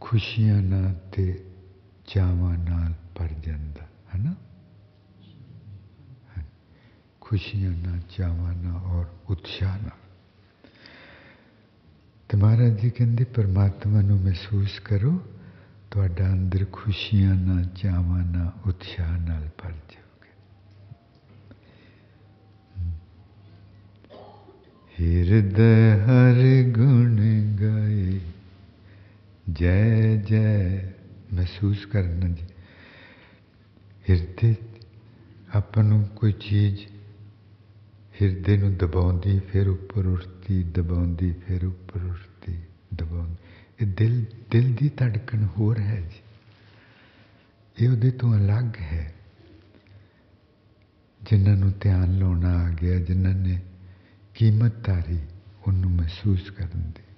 ਖੁਸ਼ੀਆਂ ਨਾਲ ਤੇ ਚਾਵਾਂ ਨਾਲ ਭਰ ਜਾਂਦਾ ਹੈ ਨਾ ਖੁਸ਼ੀਆਂ ਨਾਲ ਚਾਵਾਂ ਨਾਲ ਔਰ ਉਤਸ਼ਾਹ ਨਾਲ ਤੇ ਮਹਾਰਾਜ ਜੀ ਕਹਿੰਦੇ ਪਰਮਾਤਮਾ ਨੂੰ ਮਹਿਸੂਸ ਕਰੋ ਤੁਹਾਡਾ ਅੰਦਰ ਖੁਸ਼ੀਆਂ ਨਾਲ ਚਾਵਾਂ ਨਾਲ ਉਤਸ਼ਾਹ ਨਾਲ ਭਰ ਜਾਓਗੇ ਹਿਰਦੈ ਹਰ ਗੁਣ ਗਾਏ ਜੈ ਜੈ ਮਹਿਸੂਸ ਕਰਨਾ ਜੀ ਹਿਰਦੇ, ਆਪਾਂ ਨੂੰ ਕੋਈ ਚੀਜ਼ ਹਿਰਦੇ ਨੂੰ ਦਬਾਉਂਦੀ, ਫਿਰ ਉੱਪਰ ਉੱਠਦੀ ਦਬਾਉਂਦੀ, ਫਿਰ ਉੱਪਰ ਉੱਠਦੀ ਦਬਾਉਂਦੀ। ਇਹ ਦਿਲ ਦਿਲ ਦੀ ਧੜਕਣ ਹੋਰ ਹੈ ਜੀ। ਇਹ ਉਹਦੇ ਤੋਂ ਅਲੱਗ ਹੈ। ਜਿਨ੍ਹਾਂ ਨੂੰ ਧਿਆਨ ਲਾਉਣਾ ਆ ਗਿਆ, ਜਿਨ੍ਹਾਂ ਨੇ ਕੀਮਤ ਤਾਰੀ ਉਹਨੂੰ ਮਹਿਸੂਸ ਕਰਨ ਦੀ।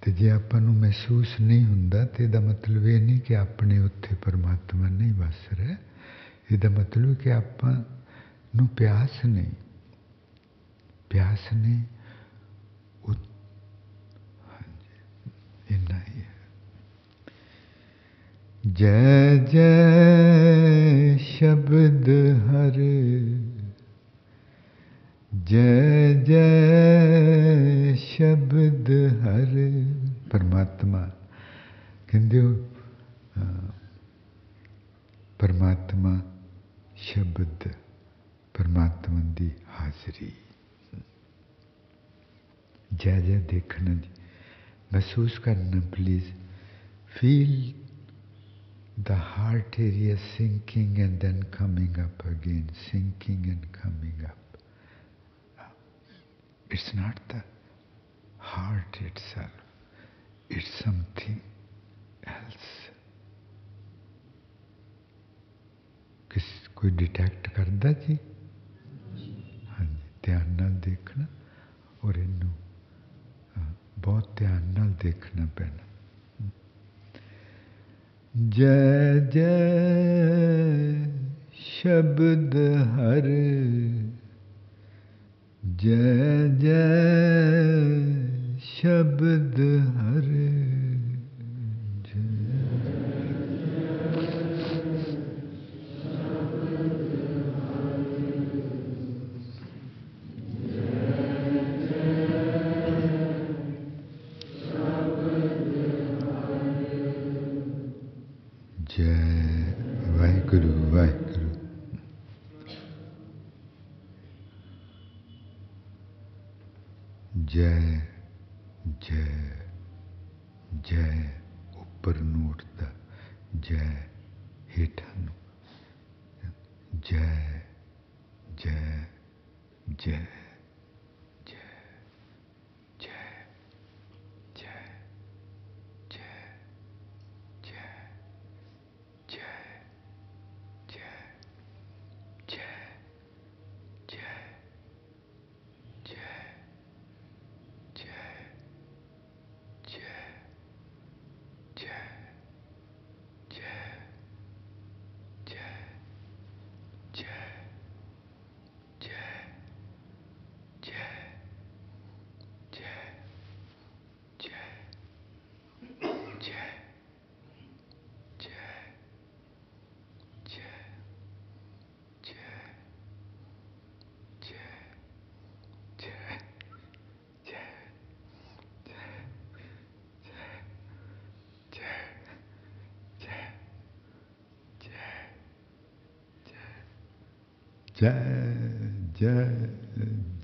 ਤੇ ਜੇ ਆਪਾਂ ਨੂੰ ਮਹਿਸੂਸ ਨਹੀਂ ਹੁੰਦਾ ਤੇ ਇਹਦਾ ਮਤਲਬ ਇਹ ਨਹੀਂ ਕਿ ਆਪਣੇ ਉੱਥੇ ਪਰਮਾਤਮਾ ਨਹੀਂ ਵਸ ਰਿਹਾ। ਇਹਦਾ ਮਤਲਬ ਕਿ ਆਪਾਂ ਨੂੰ ਪਿਆਸ ਨਹੀਂ। ਪਿਆਸ ਨਹੀਂ ਇੰਨਾ ਹੀ ਹੈ। ਜੈ ਜੈ ਸ਼ਬਦ ਹਰ जय जय शब्द हर परमात्मा। कहते परमात्मा शब्द परमात्मा की हाजरी। जय जय देखना जी। महसूस करना please feel the heart area sinking and then coming up again sinking and coming up It's not the heart itself, it's something else. किस कोई डिटेक्ट करता जी? हाँ जी ध्यान न देखना और इनू हाँ, बहुत ध्यान न देखना पैना। जय जय शब्द हर जय जय शब्द हरे ਜੈ ਜੈ ਜੈ ਉੱਪਰ ਨੂੰ ਉੱਠਦਾ ਜੈ ਹੇਠਾਂ ਨੂੰ। ਜੈ ਜੈ ਜੈ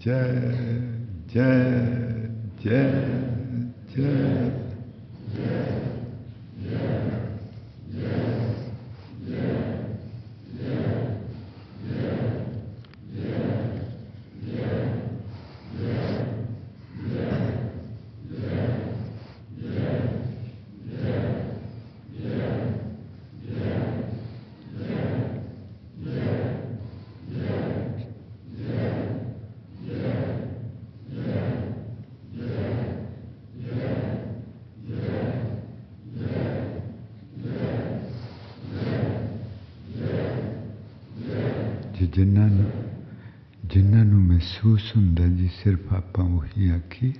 Jai ਜਿਨ੍ਹਾਂ ਨੂੰ ਜਿਨ੍ਹਾਂ ਨੂੰ ਮਹਿਸੂਸ ਹੁੰਦਾ ਜੀ ਸਿਰਫ ਆਪਾਂ ਉਹੀ ਆਖੀ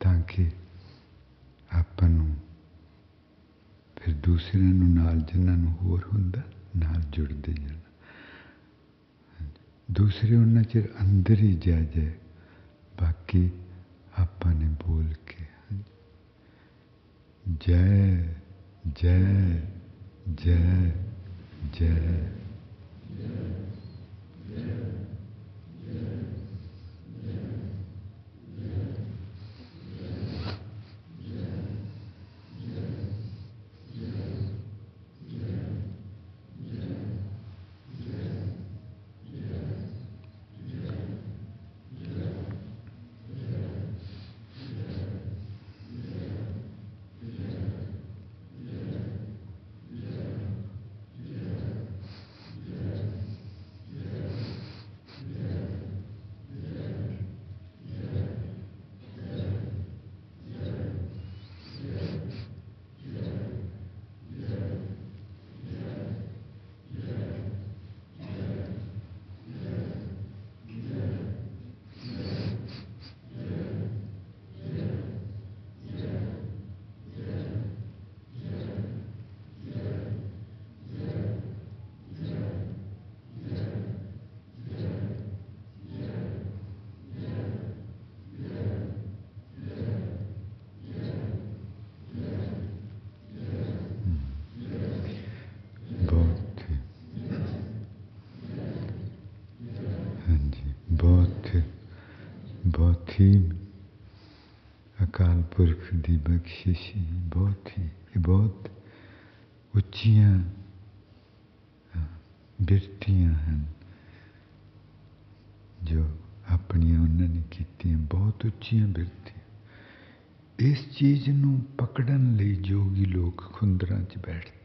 ਤਾਂ ਕਿ ਆਪਾਂ ਨੂੰ ਫਿਰ ਦੂਸਰਿਆਂ ਨੂੰ ਨਾਲ ਜਿਨ੍ਹਾਂ ਨੂੰ ਹੋਰ ਹੁੰਦਾ, ਨਾਲ ਜੁੜਦੇ ਜਾਣ। ਦੂਸਰੇ ਉਹਨਾਂ ਚਿਰ ਅੰਦਰ ਹੀ ਜਾ ਜਾਏ, ਬਾਕੀ ਆਪਾਂ ਨੇ ਬੋਲ ਕੇ ਜੈ ਜੈ ਜੈ ਜੈ। Amen. Amen. ਪੁਰਖ ਦੀ ਬਖਸ਼ਿਸ਼ ਹੀ ਬਹੁਤ ਹੀ ਇਹ ਬਹੁਤ ਉੱਚੀਆਂ ਅ, ਬਿਰਤੀਆਂ ਹਨ ਜੋ ਆਪਣੀਆਂ ਉਹਨਾਂ ਨੇ ਕੀਤੀਆਂ ਬਹੁਤ ਉੱਚੀਆਂ ਬਿਰਤੀਆਂ ਇਸ ਚੀਜ਼ ਨੂੰ ਪਕੜਨ ਲਈ ਜੋਗੀ ਲੋਕ ਖੁੰਦਰਾਂ 'ਚ ਬੈਠਦੇ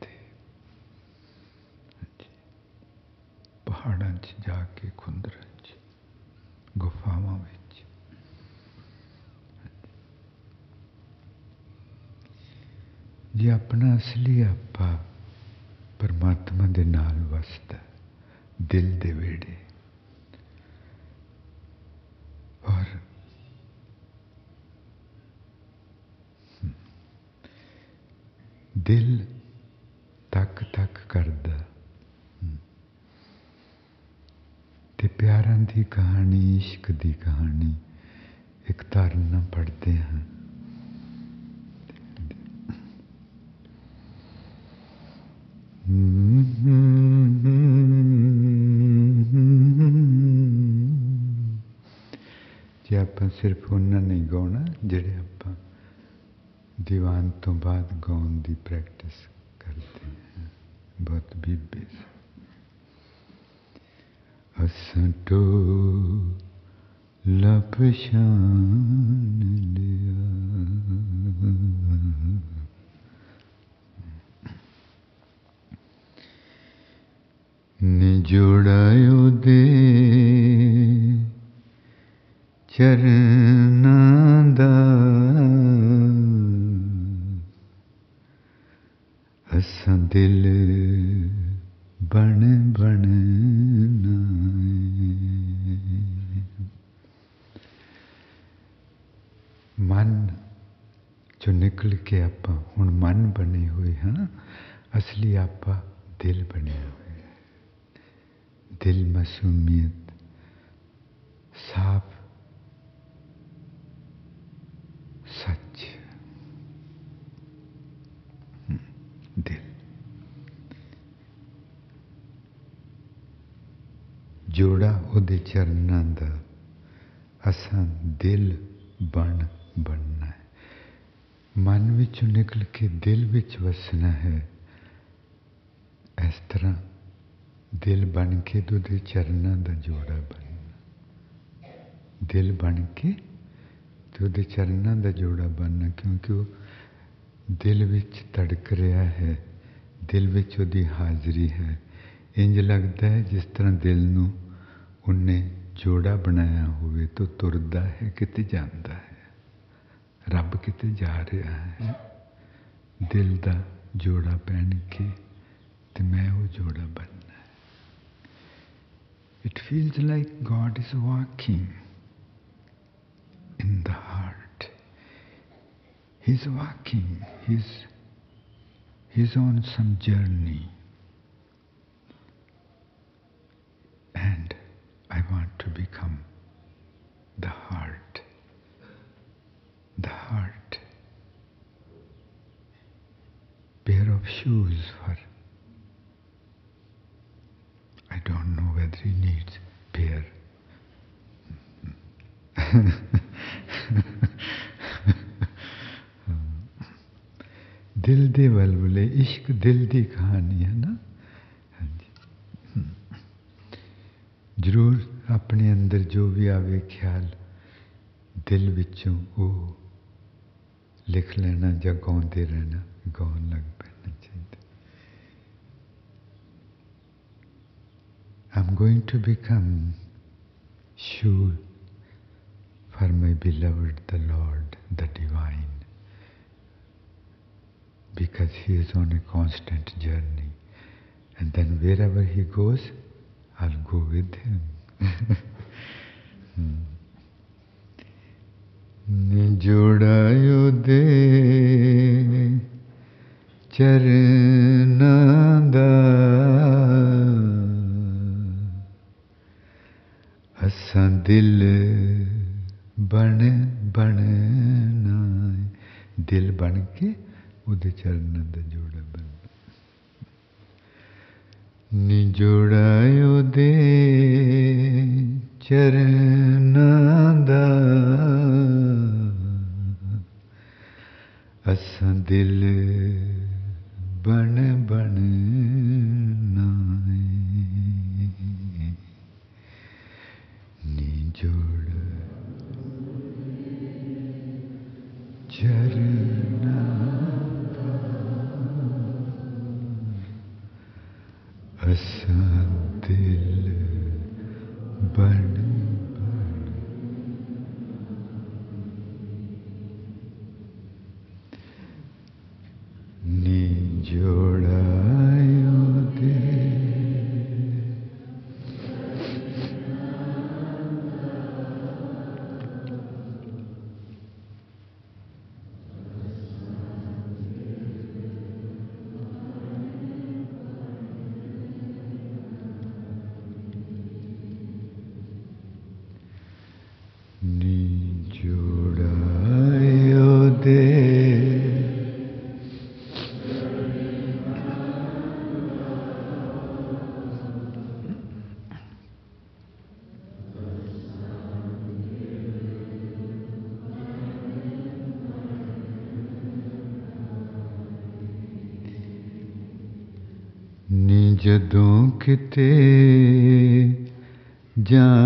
ਆਪਣਾ ਅਸਲੀ ਆਪਾ ਪਰਮਾਤਮਾ ਦੇ ਨਾਲ ਵਸਦਾ ਦਿਲ ਦੇ ਵੇੜੇ ਔਰ ਦਿਲ ਤੱਕ ਤੱਕ ਕਰਦਾ ਤੇ ਪਿਆਰਾਂ ਦੀ ਕਹਾਣੀ, ਇਸ਼ਕ ਦੀ ਕਹਾਣੀ ਇੱਕ ਧਾਰਨਾ ਪੜ੍ਹਦੇ ਹਾਂ ਸਿਰਫ ਉਹਨਾਂ ਨੇ ਗਾਉਣਾ ਜਿਹੜੇ ਆਪਾਂ ਦੀਵਾਨ ਤੋਂ ਬਾਅਦ ਗਾਉਣ ਦੀ ਪ੍ਰੈਕਟਿਸ ਕਰਦੇ ਹਾਂ ਬਹੁਤ ਬੀਬੇ ਅਸਾਂ ਟੋ ਲਪਸ਼ਾਨ ਲਿਆ ਨਿਜੋੜਾਇਓ ਦੇ ਚਰਨਾਂ ਦਾ ਅਸਾਂ ਦਿਲ ਬਣ ਬਣ ਮਨ ਜੋ ਨਿਕਲ ਕੇ ਆਪਾਂ ਹੁਣ ਮਨ ਬਣੇ ਹੋਏ ਹਾਂ ਅਸਲੀ ਆਪਾਂ ਦਿਲ ਬਣੇ ਹੋਏ ਦਿਲ ਮਾਸੂਮੀਅਤ ਸਾਫ਼ ਸੱਚ ਦਿਲ ਜੋੜਾ ਉਹਦੇ ਚਰਨਾਂ ਦਾ ਅਸਾਂ ਦਿਲ ਬਣ ਬਣਨਾ ਹੈ ਮਨ ਵਿੱਚੋਂ ਨਿਕਲ ਕੇ ਦਿਲ ਵਿੱਚ ਵਸਣਾ ਹੈ। ਇਸ ਤਰ੍ਹਾਂ ਦਿਲ ਬਣ ਕੇ ਉਹਦੇ ਚਰਨਾਂ ਦਾ ਜੋੜਾ ਬਣਨਾ। ਦਿਲ ਬਣ ਕੇ ਤੇ ਉਹਦੇ ਚਰਨਾਂ ਦਾ ਜੋੜਾ ਬਣਨਾ, ਕਿਉਂਕਿ ਉਹ ਦਿਲ ਵਿੱਚ ਤੜਕ ਰਿਹਾ ਹੈ, ਦਿਲ ਵਿੱਚ ਉਹਦੀ ਹਾਜ਼ਰੀ ਹੈ। ਇੰਜ ਲੱਗਦਾ ਹੈ ਜਿਸ ਤਰ੍ਹਾਂ ਦਿਲ ਨੂੰ ਉਹਨੇ ਜੋੜਾ ਬਣਾਇਆ ਹੋਵੇ ਤਾਂ ਤੁਰਦਾ ਹੈ, ਕਿਤੇ ਜਾਂਦਾ ਹੈ। ਰੱਬ ਕਿਤੇ ਜਾ ਰਿਹਾ ਹੈ। ਦਿਲ ਦਾ ਜੋੜਾ ਪਹਿਨ ਕੇ ਤੇ ਮੈਂ ਉਹ ਜੋੜਾ ਬਣਨਾ it feels like god is walking in the heart. He's walking. He's he's on some journey. And i want to become the heart. The heart. shoes for. I don't know whether he needs pair. दिल दे बलबुले, इश्क दिल दी कहानी है ना हाँ ज़रूर अपने अंदर जो भी आवे ख्याल, दिल विचों वो लिख लेना जा गाँव रहना गाँव लग पैना I'm going to become shoe for my beloved the Lord, the Divine, because he is on a constant journey. And then wherever he goes, I'll go with him. Hmm. ਦਾ ਅਸਾਂ ਦਿਲ ਬਣ ਬਣਨਾ ਦਿਲ ਬਣ ਕੇ ਉਹਦੇ ਚਰਨਾਂ ਦਾ ਜੋੜਾ ਬਣ ਨਿਜੋੜਾਇਓ ਦੇ ਚਰਨਾਂ ਦਾ ਅਸਾਂ ਦਿਲ ਬਣ ਬਣਨਾ असा बन देखते जा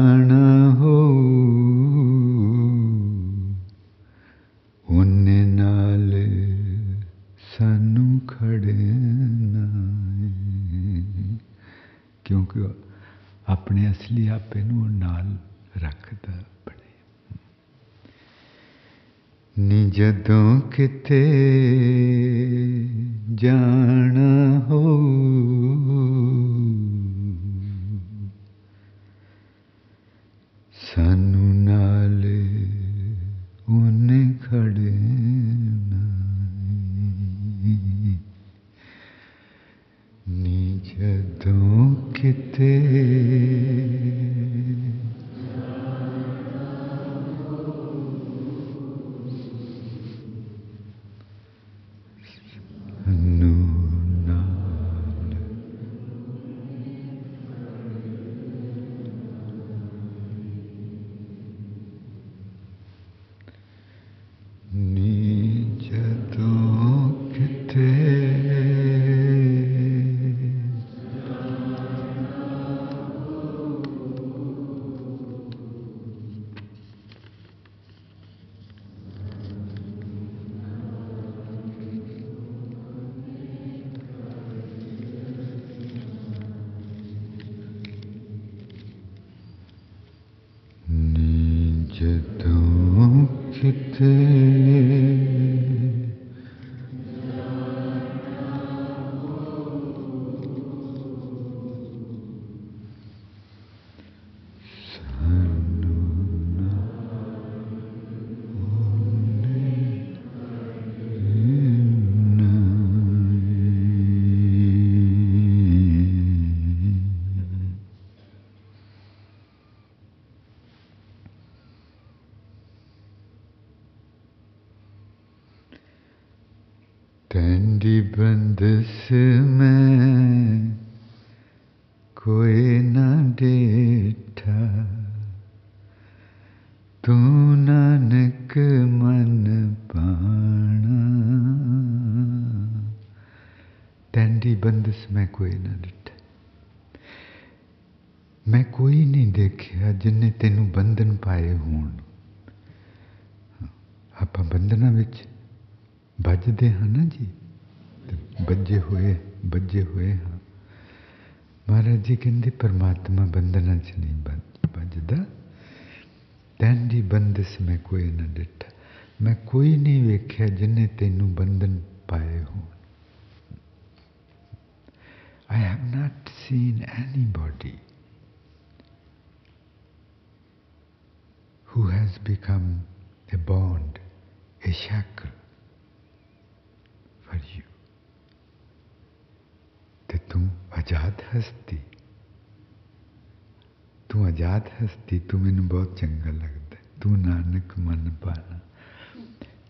Gece doğup gitti ਮੈਂ ਕੋਈ ਨਾ ਦਿੱਤਾ ਮੈਂ ਕੋਈ ਨਹੀਂ ਦੇਖਿਆ ਜਿਨੇ ਤੈਨੂੰ ਬੰਧਨ ਪਾਏ ਹੋਣ। ਆਪਾਂ ਬੰਧਨਾਂ ਵਿੱਚ ਵੱਜਦੇ ਹਾਂ ਨਾ ਜੀ? ਵੱਜੇ ਹੋਏ ਵੱਜੇ ਹੋਏ ਹਾਂ। ਮਹਾਰਾਜ ਜੀ ਕਹਿੰਦੇ, ਪਰਮਾਤਮਾ ਬੰਧਨਾਂ 'ਚ ਨਹੀਂ ਵੱਜਦਾ। ਤੈਨ ਦੀ ਬੰਦਸ ਮੈਂ ਕੋਈ ਨਾ ਡਿੱਠਾ ਮੈਂ ਕੋਈ ਨਹੀਂ ਵੇਖਿਆ ਜਿਨੇ ਤੈਨੂੰ ਬੰਧਨ ਪਾਏ ਹੋਣ। seen anybody who has become a bond, a shackle for you. तो तुम आज़ाद हस्ती तू आज़ाद हस्ती तू मैं बहुत चंगा लगता तू नानक मन पाना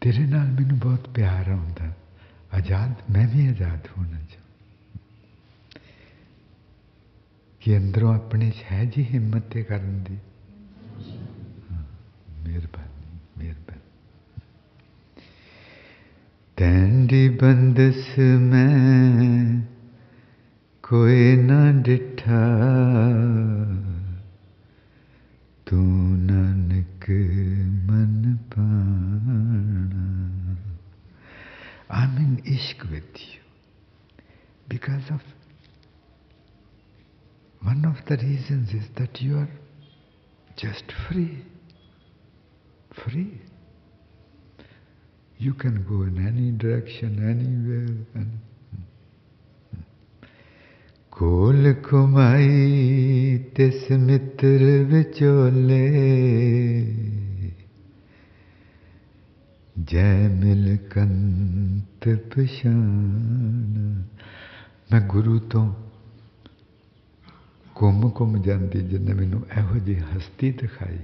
तेरे नाल मैं बहुत प्यार आता आज़ाद मैं भी आज़ाद होना चाहता ਕਿ ਅੰਦਰੋਂ ਆਪਣੇ 'ਚ ਹੈ ਜੀ ਹਿੰਮਤ ਤੇ ਕਰਨ ਦੀ ਮਿਹਰਬਾਨੀ ਮਿਹਰਬਾਨੀ ਤੈਂਦੀ ਬੰਦਸ ਮੈਂ ਕੋਈ ਨਾ ਡਿਠਾ ਤੂੰ ਨਾਨਕ ਮਨ ਪਾਣਾ ਆਮ ਇਨ ਇਸ਼ਕ with you because of one of the reasons is that you are just free. Free. You can go in any direction, anywhere. And ਕੋਲ ਕੁਮਾਈ ਤਿਸ ਮਿੱਤਰ ਵਿਚੋਲੇ ਜੈ ਮਿਲ ਕੰਤ ਪਛਾਨ ਮੈਂ ਗੁਰੂ ਤੋਂ ਘੁੰਮ ਘੁੰਮ ਜਾਂਦੀ ਜਿੰਨੇ ਮੈਨੂੰ ਇਹੋ ਜਿਹੀ ਹਸਤੀ ਦਿਖਾਈ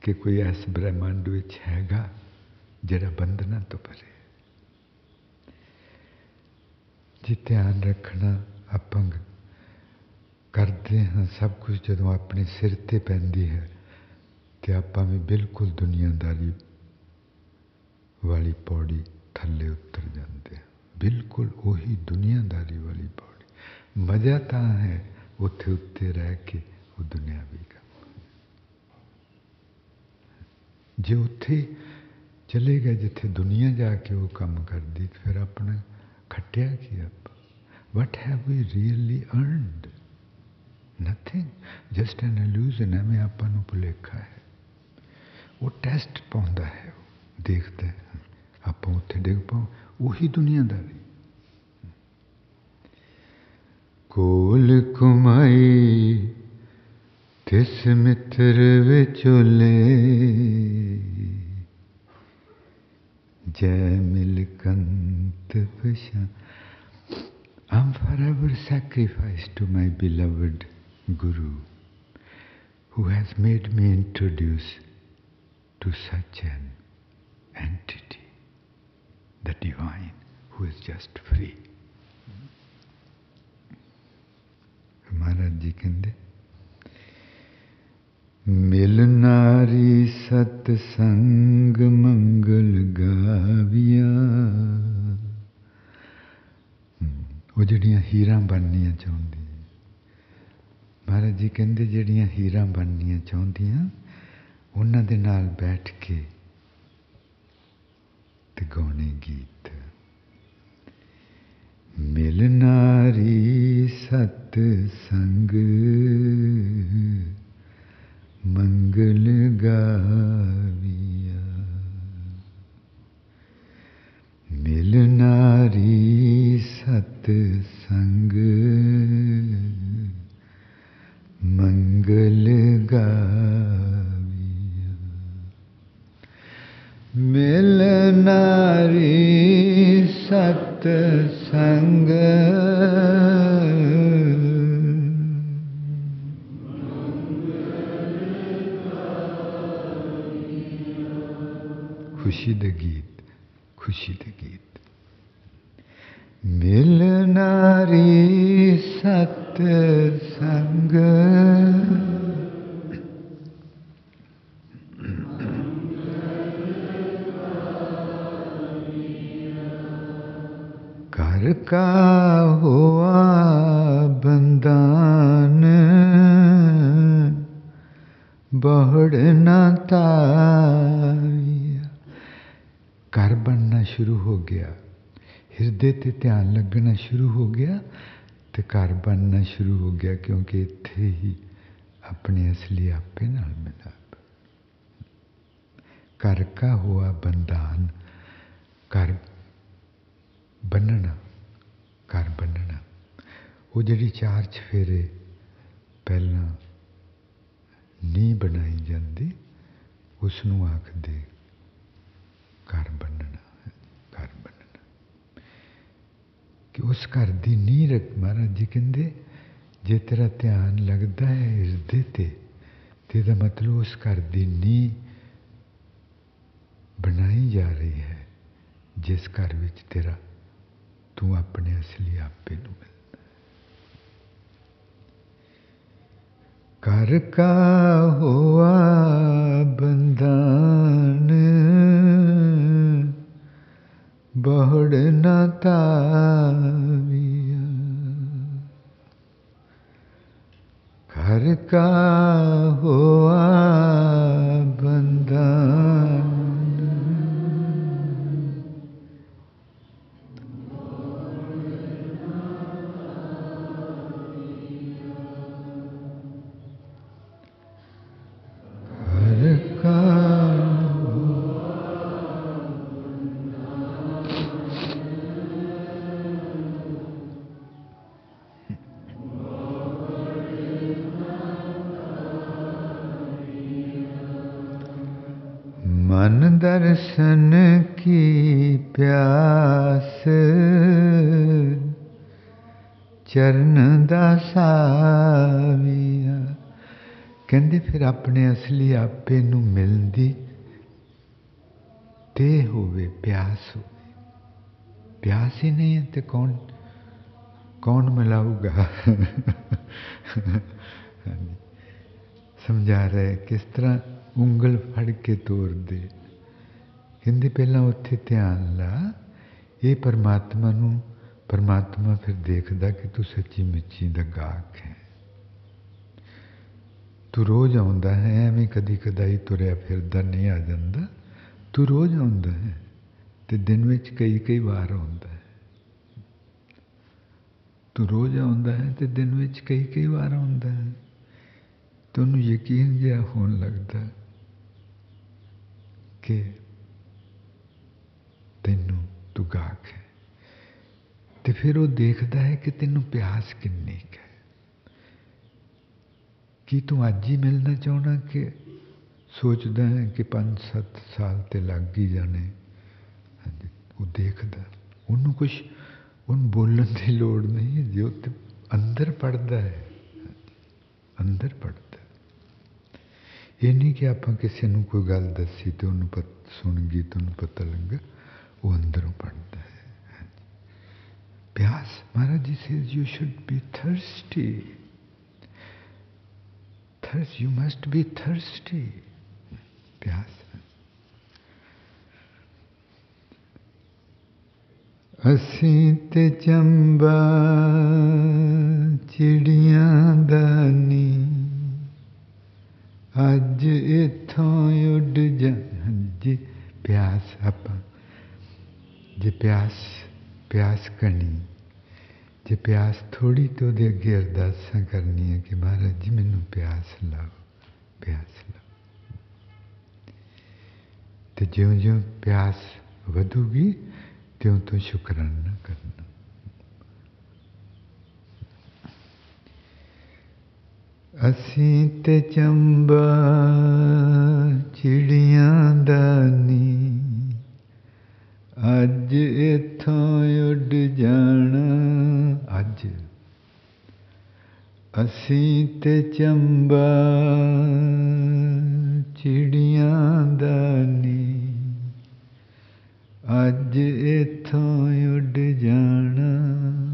ਕਿ ਕੋਈ ਇਸ ਬ੍ਰਹਿਮੰਡ ਵਿੱਚ ਹੈਗਾ ਜਿਹੜਾ ਬੰਧਨਾਂ ਤੋਂ ਪਰੇ ਜੀ ਧਿਆਨ ਰੱਖਣਾ ਆਪਾਂ ਕਰਦੇ ਹਾਂ ਸਭ ਕੁਝ ਜਦੋਂ ਆਪਣੇ ਸਿਰ ਤੇ ਪੈਂਦੀ ਹੈ ਤੇ ਆਪਾਂ ਵੀ ਬਿਲਕੁਲ ਦੁਨੀਆਦਾਰੀ ਵਾਲੀ ਪੌੜੀ ਥੱਲੇ ਉਤਰ ਜਾਂਦੇ ਹਾਂ। ਬਿਲਕੁਲ ਉਹੀ ਦੁਨੀਆਦਾਰੀ ਵਾਲੀ ਪੌੜੀ। ਮਜ਼ਾ ਤਾਂ ਹੈ ਉੱਥੇ ਉੱਤੇ ਰਹਿ ਕੇ ਉਹ ਦੁਨਿਆਵੀ ਕੰਮ ਜੇ ਉੱਥੇ ਚਲੇ ਗਏ ਜਿੱਥੇ ਦੁਨੀਆ ਜਾ ਕੇ ਉਹ ਕੰਮ ਕਰਦੀ ਫਿਰ ਆਪਣਾ ਖੱਟਿਆ ਕੀ ਆਪਾਂ what have we really earned nothing just an illusion ਐਵੇਂ ਆਪਾਂ ਨੂੰ ਭੁਲੇਖਾ ਹੈ ਉਹ ਟੈਸਟ ਪਾਉਂਦਾ ਹੈ ਦੇਖਦਾ ਹੈ ਆਪਾਂ ਉੱਥੇ ਡਿੱਗ ਪਾਉ ਉਹੀ ਦੁਨੀਆਦਾਰੀ ਕੋਲ ਕੁਮਾਈ ਤਿਸ ਮਿੱਤਰ ਵਿਚੋਲੇ ਜੈ ਮਿਲ ਕੰਤ ਪਛਾ I'm forever sacrificed to my beloved Guru, who has made me introduce to such an entity, the divine, who is just free. Maharaj ji ਕਹਿੰਦੇ, ਮਿਲ ਨਾਰੀ ਸਤ ਸੰਗ ਮੰਗਲ ਗਾਵਿਆ। ਉਹ ਜਿਹੜੀਆਂ ਹੀਰਾਂ ਬਣਨੀਆਂ ਚਾਹੁੰਦੀ ਮਹਾਰਾਜ ਜੀ ਕਹਿੰਦੇ, ਜਿਹੜੀਆਂ ਹੀਰਾਂ ਬਣਨੀਆਂ ਚਾਹੁੰਦੀਆਂ, ਉਹਨਾਂ ਦੇ ਨਾਲ ਬੈਠ ਕੇ ਤੇ ਗਾਉਣੇ ਗੀਤ। sun. ਹਿਰਦੇ ਤੇ ਧਿਆਨ ਲੱਗਣਾ ਸ਼ੁਰੂ ਹੋ ਗਿਆ ਤੇ ਘਰ ਬਣਨਾ ਸ਼ੁਰੂ ਹੋ ਗਿਆ ਕਿਉਂਕਿ ਇੱਥੇ ਹੀ ਆਪਣੇ ਅਸਲੀ ਆਪੇ ਨਾਲ ਮਿਲਾਪ ਘਰ ਕਾ ਹੋਆ ਬੰਦਾਨ ਘਰ ਬੰਨਣਾ ਘਰ ਬੰਨਣਾ। ਉਹ ਜਿਹੜੀ ਚਾਰ ਚਫੇਰੇ ਜੇ ਤੇਰਾ ਧਿਆਨ ਲੱਗਦਾ ਹੈ ਹਿਰਦੇ ਤੇ ਤੇ ਇਹਦਾ ਮਤਲਬ ਉਸ ਘਰ ਦੀ ਨੀਂਹ ਬਣਾਈ ਜਾ ਰਹੀ ਹੈ ਜਿਸ ਘਰ ਵਿੱਚ ਤੇਰਾ ਤੂੰ ਆਪਣੇ ਅਸਲੀ ਆਪੇ ਨੂੰ ਮਿਲਦਾ ਕਰ ਕਾ ਹੋਆ ਆਪਣੇ ਅਸਲੀ ਆਪੇ ਨੂੰ ਮਿਲਦੀ, ਤੇ ਹੋਵੇ ਪਿਆਸ ਹੋਵੇ। ਪਿਆਸ ਹੀ ਨਹੀਂ ਹੈ ਤੇ ਕੌਣ ਕੌਣ ਮਿਲਾਊਗਾ? ਸਮਝਾ ਰਿਹਾ ਕਿਸ ਤਰ੍ਹਾਂ ਉਂਗਲ ਫੜ ਕੇ ਤੋਰ ਦੇ ਕਹਿੰਦੇ ਪਹਿਲਾਂ ਉੱਥੇ ਧਿਆਨ ਲਾ, ਇਹ ਪਰਮਾਤਮਾ ਨੂੰ, ਪਰਮਾਤਮਾ ਫਿਰ ਦੇਖਦਾ ਕਿ ਤੂੰ ਸੱਚੀ ਮੁੱਚੀ ਦਾ ਗਾਹਕ ਹੈ। ਤੂੰ ਰੋਜ਼ ਆਉਂਦਾ ਹੈ, ਐਵੇਂ ਕਦੀ ਕਦਾਈ ਤੁਰਿਆ ਫਿਰਦਾ ਨਹੀਂ ਆ ਜਾਂਦਾ। ਤੂੰ ਰੋਜ਼ ਆਉਂਦਾ ਹੈ ਤੇ ਦਿਨ ਵਿੱਚ ਕਈ ਕਈ ਵਾਰ ਆਉਂਦਾ ਹੈ। ਤੂੰ ਰੋਜ਼ ਆਉਂਦਾ ਹੈ ਤੇ ਦਿਨ ਵਿੱਚ ਕਈ ਕਈ ਵਾਰ ਆਉਂਦਾ ਹੈ। ਤੈਨੂੰ ਯਕੀਨ ਜਿਹਾ ਹੋਣ ਲੱਗਦਾ ਕਿ ਤੈਨੂੰ ਤੂੰ ਗਾਹਕ ਹੈ। ਤੇ ਫਿਰ ਉਹ ਦੇਖਦਾ ਹੈ ਕਿ ਤੈਨੂੰ ਪਿਆਸ ਕਿੰਨੀ ਹੈ। ਕੀ ਤੂੰ ਅੱਜ ਹੀ ਮਿਲਣਾ ਚਾਹਣਾ ਕਿ ਸੋਚਦਾ ਹੈ ਕਿ 5-7 ਸਾਲ ਤੇ ਲੱਗ ਹੀ ਜਾਣੇ ਹਾਂਜੀ ਉਹ ਦੇਖਦਾ ਉਹਨੂੰ ਕੁਝ ਉਹਨੂੰ ਬੋਲਣ ਦੀ ਲੋੜ ਨਹੀਂ ਹੈ ਜੋ ਤੇ ਅੰਦਰ ਪੜਦਾ ਹੈ ਅੰਦਰ ਪੜਦਾ ਇਹ ਨਹੀਂ ਕਿ ਆਪਾਂ ਕਿਸੇ ਨੂੰ ਕੋਈ ਗੱਲ ਦੱਸੀ ਤੇ ਉਹਨੂੰ ਪਤ ਸੁਣ ਗਈ ਤੇ ਉਹਨੂੰ ਪਤਾ ਲੱਗਾ ਉਹ ਅੰਦਰੋਂ ਪੜਦਾ ਹੈ ਪਿਆਸ Maharaj ji says you should be thirsty thirst, you must be thirsty. Pyasa. Asit chamba chidiyadani aj itho yud janji pyasa. Je pyas, pyas kani. ਜੇ ਪਿਆਸ ਥੋੜੀ ਤੇ ਉਹਦੇ ਅੱਗੇ ਅਰਦਾਸਾਂ ਕਰਨੀਆਂ ਕਿ ਮਹਾਰਾਜ ਜੀ ਮੈਨੂੰ ਪਿਆਸ ਲਾਓ ਪਿਆਸ ਲਾਓ ਤੇ ਜਿਉਂ ਜਿਉਂ ਪਿਆਸ ਵਧੂਗੀ ਤਿਉਂ ਤੋਂ ਸ਼ੁਕਰਾਨਾ ਕਰਨਾ ਅਸੀਂ ਤੇ ਚੰਬਾ ਚਿੜੀਆਂ ਦਾ ਨੀ ਅੱਜ ਇਥੋਂ ਉੱਡ ਜਾਣਾ। ਅੱਜ। ਅਸੀਂ ਤੇ ਚੰਬਾ ਚਿੜੀਆਂ ਦਾ ਨੀ ਅੱਜ ਇਥੋਂ ਉੱਡ ਜਾਣਾ।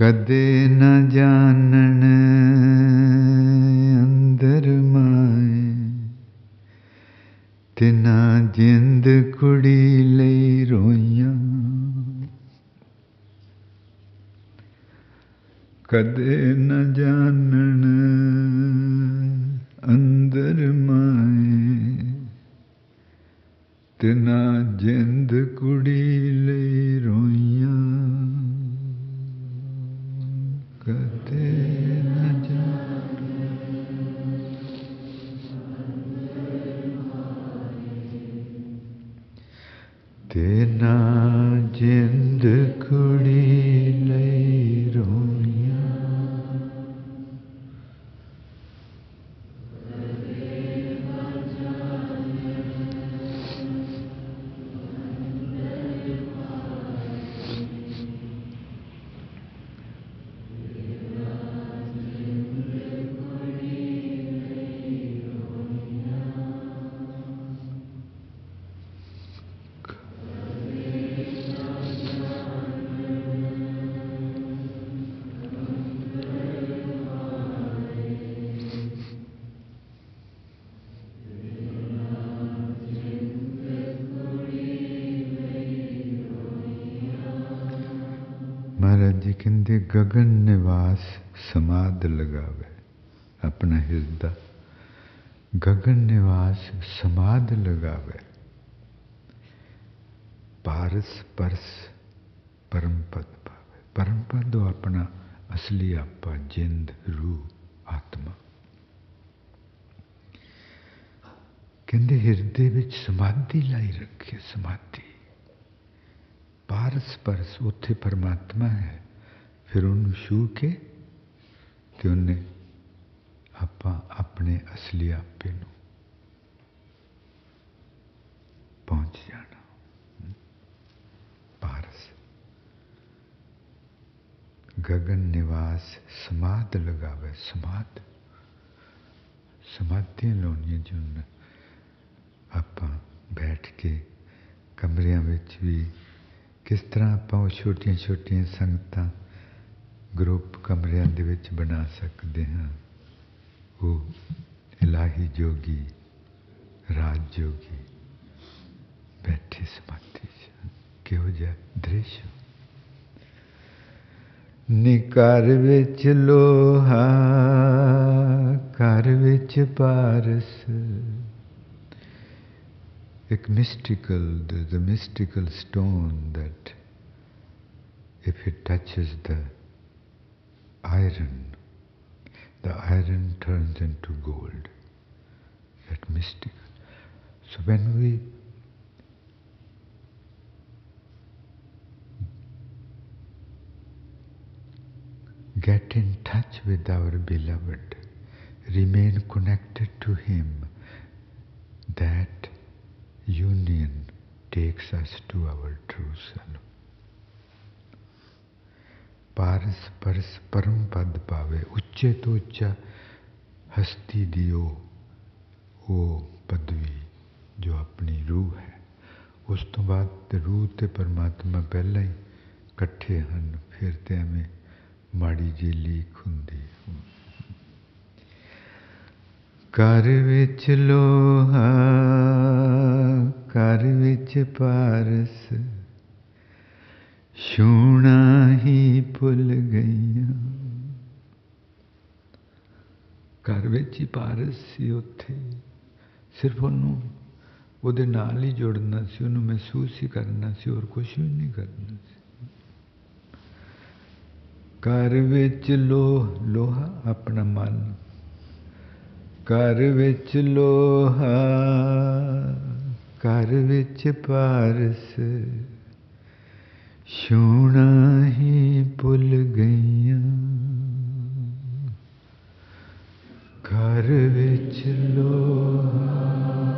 कदे न जानन। गगन निवास समाध लगावे, अपना हृदय गगन निवास समाध लगावे। पारस परस परम पद पावे। परम पद तो अपना असली आपा, जिंद, रूह, आत्मा। केंद्र ਹਿਰਦੇ ਵਿੱਚ ਸਮਾਧੀ ਲਾਈ ਰੱਖੇ ਸਮਾਧੀ ਪਾਰਸ ਪਰਸ ਉੱਥੇ ਪਰਮਾਤਮਾ फिर उन्होंने छू के तो उन्हें आप, अपने असली आपे न पहुँच जाना। पारस। गगन निवास समाध लगावे समाध समाधियाँ लाइनिया जो आप बैठ के कमरिया भी किस तरह आप छोटिया छोटिया संगतं ਗਰੁੱਪ ਕਮਰਿਆਂ ਦੇ ਵਿੱਚ ਬਣਾ ਸਕਦੇ ਹਾਂ ਉਹ ਇਲਾਹੀ ਜੋਗੀ ਰਾਜ ਜੋਗੀ ਬੈਠੇ ਸਮਾਧੀ 'ਚ ਕਿਹੋ ਜਿਹਾ ਦ੍ਰਿਸ਼ ਨੀ ਘਰ ਵਿੱਚ ਲੋਹਾ ਘਰ ਵਿੱਚ ਪਾਰਸ ਇੱਕ mystical, the, the mystical stone that if it touches the iron, the iron turns into gold. That mystical. So when we get in touch with our beloved, remain connected to him, that union takes us to our true self. Paras purse ਪਰਮ ਪਦ ਪਾਵੇ ਉੱਚੇ ਤੋਂ ਉੱਚਾ ਹਸਤੀ ਦੀ ਉਹ ਉਹ ਪਦਵੀ ਜੋ ਆਪਣੀ ਰੂਹ ਹੈ ਉਸ ਤੋਂ ਬਾਅਦ ਤੇ ਰੂਹ ਤੇ ਪਰਮਾਤਮਾ ਪਹਿਲਾਂ ਹੀ ਇਕੱਠੇ ਹਨ ਫਿਰ ਤੇ ਐਵੇਂ ਮਾੜੀ ਜੀ ਲੀਕ ਹੁੰਦੀ ਘਰ ਵਿੱਚ ਲੋਹਾ ਘਰ ਵਿੱਚ ਪਾਰਸ ਛੂਣਾ ਘਰ ਵਿੱਚ ਹੀ ਪਾਰਸ ਸੀ ਉੱਥੇ। ਸਿਰਫ ਉਹਨੂੰ, ਉਹਦੇ ਨਾਲ ਹੀ ਜੁੜਨਾ ਸੀ, ਉਹਨੂੰ ਮਹਿਸੂਸ ਹੀ ਕਰਨਾ ਸੀ, ਹੋਰ ਕੁਝ ਵੀ ਨਹੀਂ ਕਰਨਾ ਸੀ। ਘਰ ਵਿੱਚ ਲੋਹ ਲੋਹਾ ਆਪਣਾ ਮਨ। ਘਰ ਵਿੱਚ ਲੋਹਾ, ਘਰ ਵਿੱਚ ਪਾਰਸ। ਛੂਣਾ ਹੀ ਭੁੱਲ ਗਈਆਂ। ਘਰ ਵਿੱਚ ਲੋਹਾ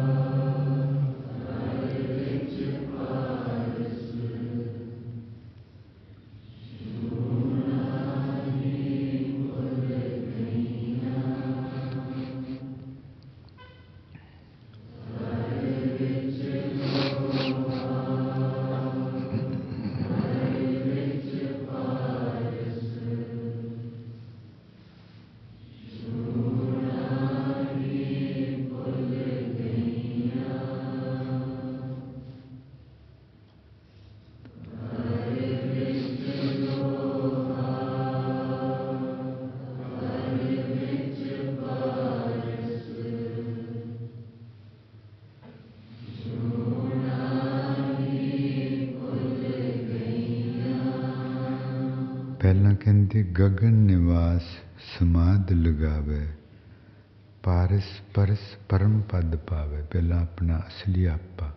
ਪਰਮ ਪਦ ਪਾਵੇ, ਪਹਿਲਾਂ ਆਪਣਾ ਅਸਲੀ ਆਪਾ,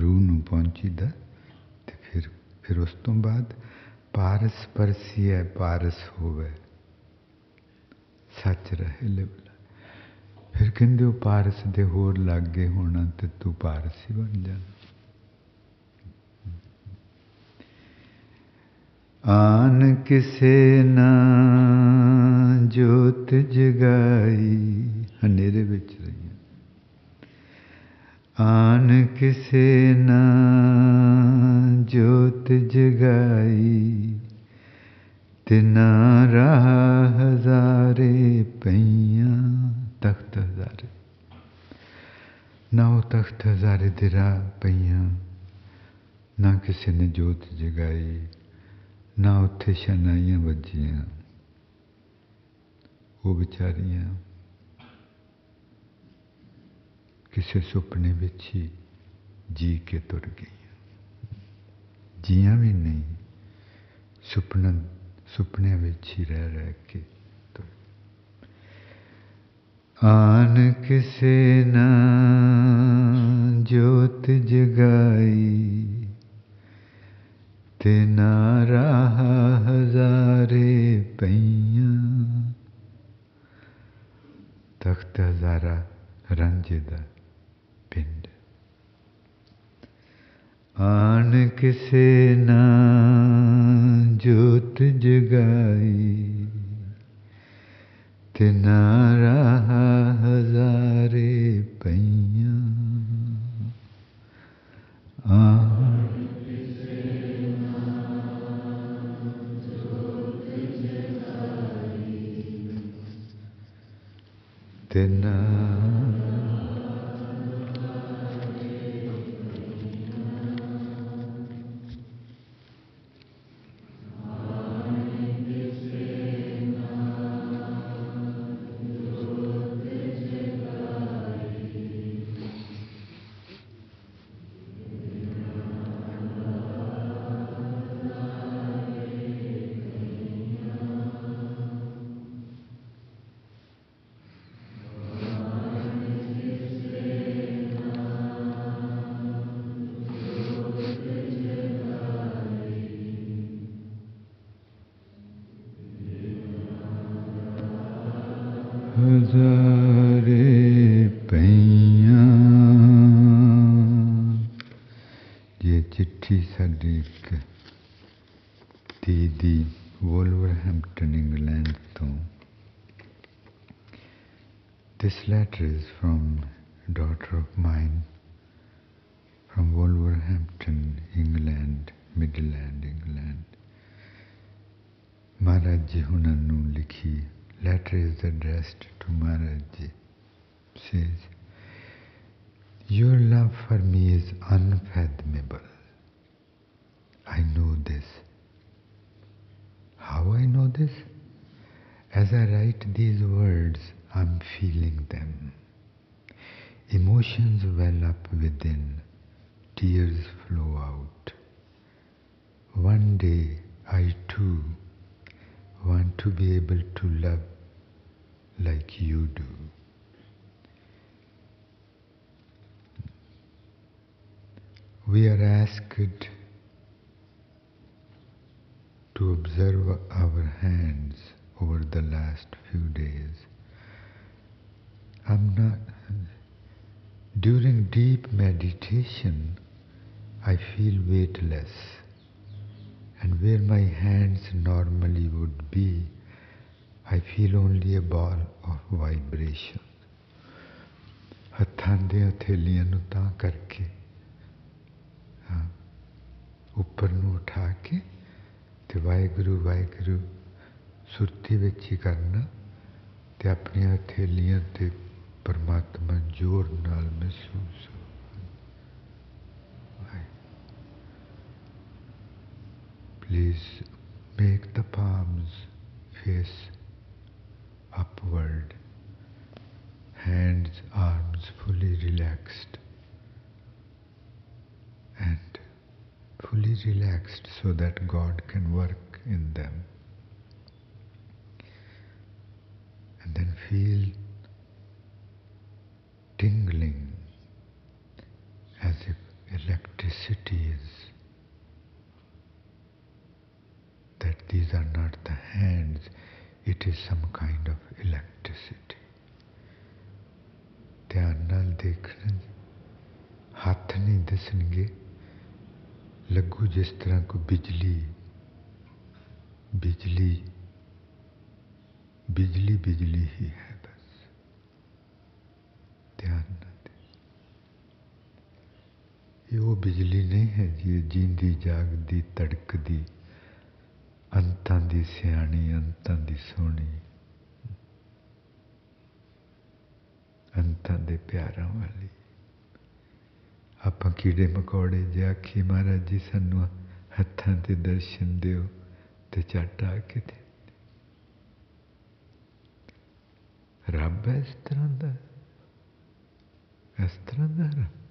ਰੂਹ ਨੂੰ ਪਹੁੰਚੀਦਾ ਤੇ ਫਿਰ ਫਿਰ ਉਸ ਤੋਂ ਬਾਅਦ ਪਾਰਸ ਪਰਸੀ ਹੈ ਪਾਰਸ ਹੋਵੇ। ਸੱਚ ਰਹੇ ਲਿਵਲਾ। ਫਿਰ ਕਹਿੰਦੇ ਉਹ ਪਾਰਸ ਦੇ ਹੋਰ ਲੱਗੇ ਹੋਣਾ ਤੇ ਤੂੰ ਪਾਰਸੀ ਬਣ ਜਾਣਾ ਆਨ ਕਿਸੇ ਨਾ ਜੋਤ ਜਗਾਈ, ਹਨੇਰੇ ਵਿੱਚ ਰਹੀਆਂ आन किसे ना ज्योत जगाई। तिना रहा हजारे पैया तख्त हजारे। ना वो तख्त हजारे दिरा पैया ना किसी ने जोत जगाई, ना उत्थे शनाइया बजिया। वो बेचारिया ਕਿਸੇ ਸੁਪਨੇ ਵਿੱਚ ਹੀ ਜੀ ਕੇ ਤੁਰ ਗਈਆਂ। ਜੀਆਂ ਵੀ ਨਹੀਂ, ਸੁਪਨਾ ਸੁਪਨਿਆਂ ਵਿੱਚ ਹੀ ਰਹਿ ਰਹਿ ਕੇ ਤੁਰ ਆਨ ਕਿਸੇ ਨਾ ਜੋਤ ਜਗਾਈ, ਤੇ ਨਾ ਰਾਹ ਹਜ਼ਾਰੇ ਪਈਆਂ। ਤਖਤ ਹਜ਼ਾਰਾ ਰਾਂਝੇ सेकंड आन किसे ना जोत जगाई तिनारा हजारे पैया तना this? As I write these words, I'm feeling them. Emotions well up within, tears flow out. One day I too want to be able to love like you do. We are asked to observe our hands over the last few days. I'm not, during deep meditation, I feel weightless, and where my hands normally would be, I feel only a ball of vibration. ਹੱਥਾਂ ਦੇ ਹਥੇਲੀਆਂ ਨੂੰ ਤਾਂ ਕਰਕੇ ਹਾਂ ਉੱਪਰ ਨੂੰ ਉਠਾ ਕੇ ਤੇ ਵਾਹਿਗੁਰੂ ਵਾਹਿਗੁਰੂ ਸੁਰਤੀ ਵਿੱਚ ਹੀ ਕਰਨਾ ਤੇ ਆਪਣੀਆਂ ਹਥੇਲੀਆਂ ਤੇ ਪਰਮਾਤਮਾ ਜ਼ੋਰ ਨਾਲ ਮਹਿਸੂਸ ਹੋ Please make the palms face upward, hands, arms fully relaxed, and fully relaxed so that God can work in them. And then feel tingling as if electricity is that these are not the hands, it is some kind of electricity. ਧਿਆਨ ਨਾਲ ਦੇਖਣ ਹੱਥ ਨਹੀਂ ਦਿਸਣਗੇ लगू जिस तरह को बिजली बिजली बिजली बिजली ही है बस ध्यान न दे ये वो बिजली नहीं है ये जींदी जागदी तड़कदी ਅੰਤਾਂ ਦੀ ਸਿਆਣੀ ਅੰਤਾਂ ਦੀ ਸੋਹਣੀ ਅੰਤਾਂ ਦੇ ਪਿਆਰਾਂ ਵਾਲੀ ਆਪਾਂ ਕੀੜੇ ਮਕੌੜੇ ਜੇ ਆਖੀ ਮਹਾਰਾਜ ਜੀ, ਸਾਨੂੰ ਹੱਥਾਂ ਤੇ ਦਰਸ਼ਨ ਦਿਓ ਤੇ ਝੱਟ ਆ ਕੇ ਦੇ ਰੱਬ ਇਸ ਤਰ੍ਹਾਂ ਦਾ, ਇਸ ਤਰ੍ਹਾਂ ਦਾ ਰੱਬ।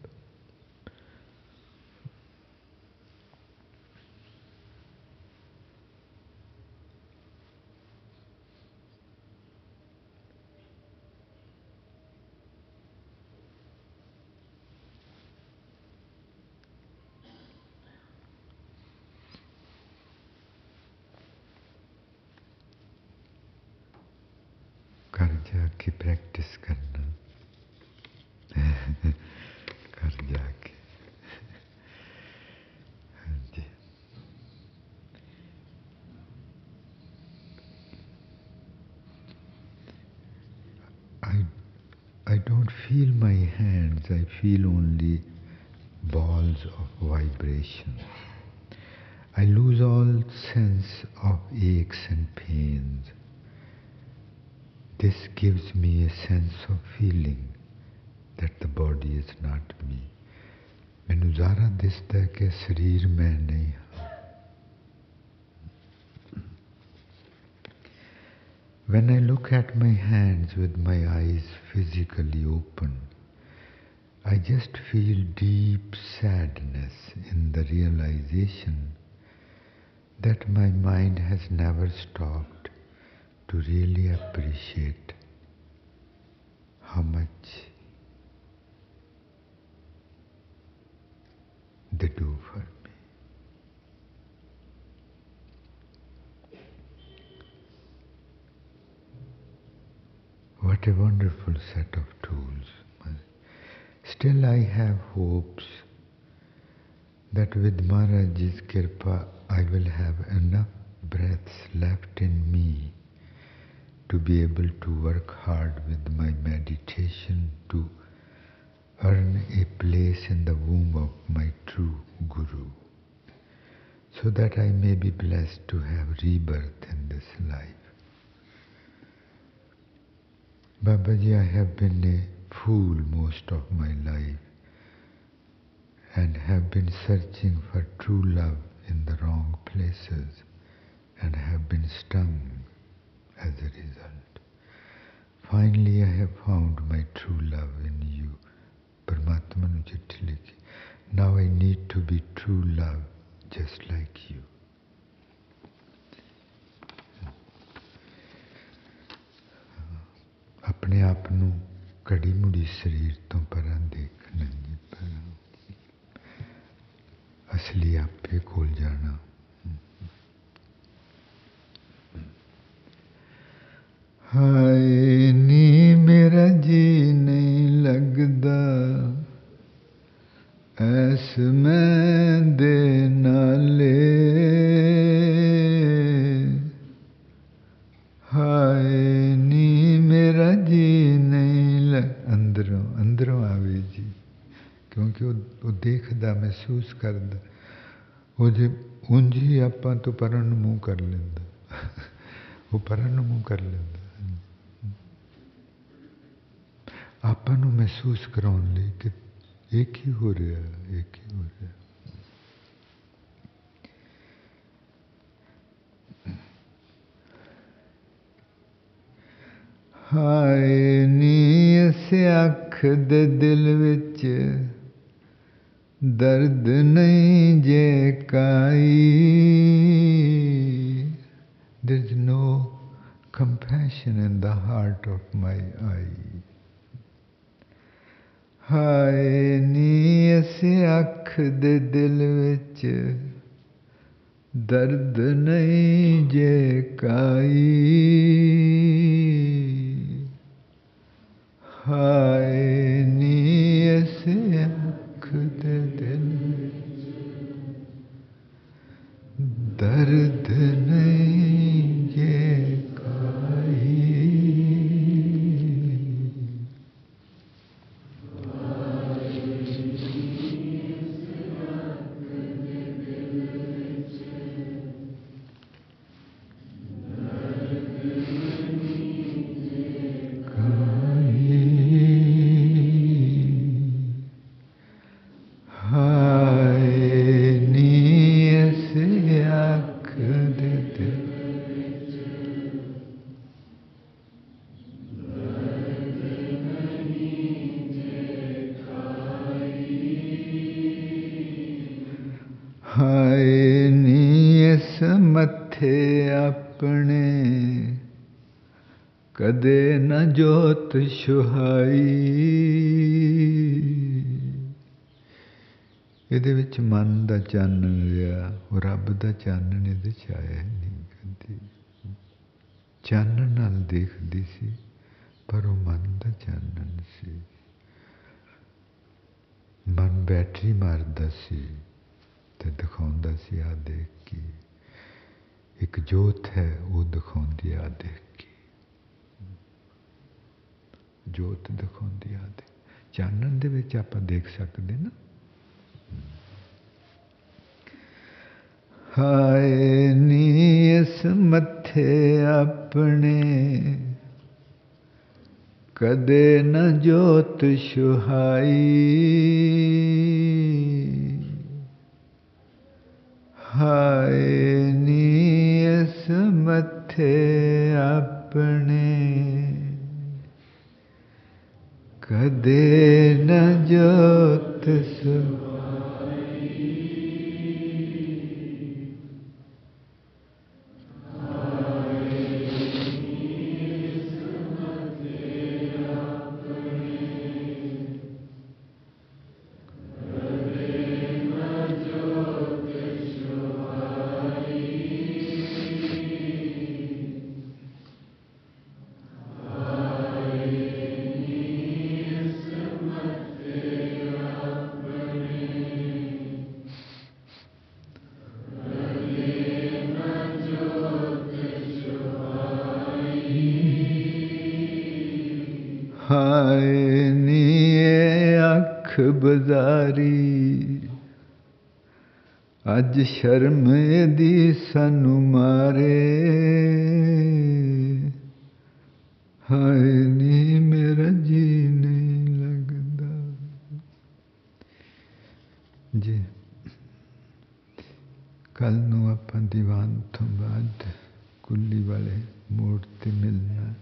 जाके प्रैक्टिस करना घर जाके हाँ जी I, I don't feel my hands, I feel only balls of vibration. I lose all sense of aches and pains. This gives me a sense of feeling that the body is not me. When I look at my hands with my eyes physically open, I just feel deep sadness in the realization that my mind has never stopped to really appreciate how much they do for me. What a wonderful set of tools. Still, I have hopes that with Maharaj's Kirpa, I will have enough breaths left in me to be able to work hard with my meditation to earn a place in the womb of my true Guru, so that I may be blessed to have rebirth in this life. Babaji, I have been a fool most of my life and have been searching for true love in the wrong places and have been stung as a result. Finally, I have found my true love in you. Paramatma nu chitti likhi. Now I need to be true love just like you. ਆਪਣੇ ਆਪ ਨੂੰ ਘੜੀ ਮੁੜੀ ਸਰੀਰ ਤੋਂ ਪਰਾਂ ਦੇਖਣਾ ਜੀ ਪਰਾਂ ਅਸਲੀ ਆਪੇ ਕੋਲ ਜਾਣਾ ਹਾਏ ਨੀ ਮੇਰਾ ਜੀ ਨਹੀਂ ਲੱਗਦਾ ਐਸ ਮੈਂ ਦੇ ਨਾਲੇ ਹਾਏ ਨੀ ਮੇਰਾ ਜੀ ਨਹੀਂ ਲੱਗ ਅੰਦਰੋਂ ਅੰਦਰੋਂ ਆਵੇ ਜੀ ਕਿਉਂਕਿ ਉਹ ਉਹ ਦੇਖਦਾ ਮਹਿਸੂਸ ਕਰਦਾ ਉਹ ਜੇ ਉਂਝ ਹੀ ਆਪਾਂ ਤੋਂ ਪਰਾਂ ਨੂੰ ਮੂੰਹ ਕਰ ਲੈਂਦਾ ਉਹ ਪਰਾਂ ਨੂੰ ਮੂੰਹ ਕਰ ਲੈਂਦਾ ਆਪਾਂ ਨੂੰ ਮਹਿਸੂਸ ਕਰਾਉਣ ਲਈ ਕਿ ਇਹ ਕੀ ਹੋ ਰਿਹਾ ਇਹ ਕੀ ਹੋ ਰਿਹਾ ਹਾਏ ਨੀ ਇਸ ਅੱਖ ਦੇ ਦਿਲ ਵਿੱਚ ਦਰਦ ਨਹੀਂ ਜੇ ਕਾਈ there is no compassion in the heart of my eye. ਹਾਏ ਨੀ ਇਸ ਅੱਖ ਦੇ ਦਿਲ ਵਿੱਚ ਦਰਦ ਨਹੀਂ ਜੇ ਕਾਈ ਹਾਏ ਨੀ ਇਸ ਅੱਖ ਦੇ ਦਿਲ ਵਿੱਚ ਦਰਦ ਨਹੀਂ ਜੋਤ ਸੁਹਾਈ ਇਹਦੇ ਵਿੱਚ ਮਨ ਦਾ ਚਾਨਣ ਰਿਹਾ ਉਹ ਰੱਬ ਦਾ ਚਾਨਣ ਇਹਦੇ ਚ ਆਇਆ ਹੀ ਨਹੀਂ ਕਦੀ ਚਾਨਣ ਨਾਲ ਦੇਖਦੀ ਸੀ, ਪਰ ਉਹ ਮਨ ਦਾ ਚਾਨਣ ਸੀ। ਮਨ ਬੈਟਰੀ ਮਾਰਦਾ ਸੀ ਤੇ ਦਿਖਾਉਂਦਾ ਸੀ ਆ ਦੇਖ ਕੇ। ਇੱਕ ਜੋਤ ਹੈ, ਉਹ ਦਿਖਾਉਂਦੀ ਆ ਦੇਖ ਕੇ। ਜੋਤ ਦਿਖਾਉਂਦੀ ਆ ਦੇ ਚਾਨਣ ਦੇ ਵਿੱਚ ਆਪਾਂ ਦੇਖ ਸਕਦੇ ਨਾ। ਹਾਏ ਨੀ ਇਸ ਮੱਥੇ ਆਪਣੇ, ਕਦੇ ਨ ਜੋਤ ਸੁਹਾਈ। ਹਾਏ ਨੀ ਇਸ ਮੱਥੇ ਆਪਣੇ कदे न जोत् ਅੱਜ ਸ਼ਰਮ ਇਹਦੀ ਸਾਨੂੰ ਮਾਰੇ ਹਾਏ ਨੀ ਮੇਰਾ ਜੀ ਨਹੀਂ ਲੱਗਦਾ ਜੀ ਕੱਲ ਨੂੰ ਆਪਾਂ ਦੀਵਾਨ ਤੋਂ ਬਾਅਦ ਕੁੱਲੀ ਵਾਲੇ ਮੋੜ ਤੇ ਮਿਲਣਾ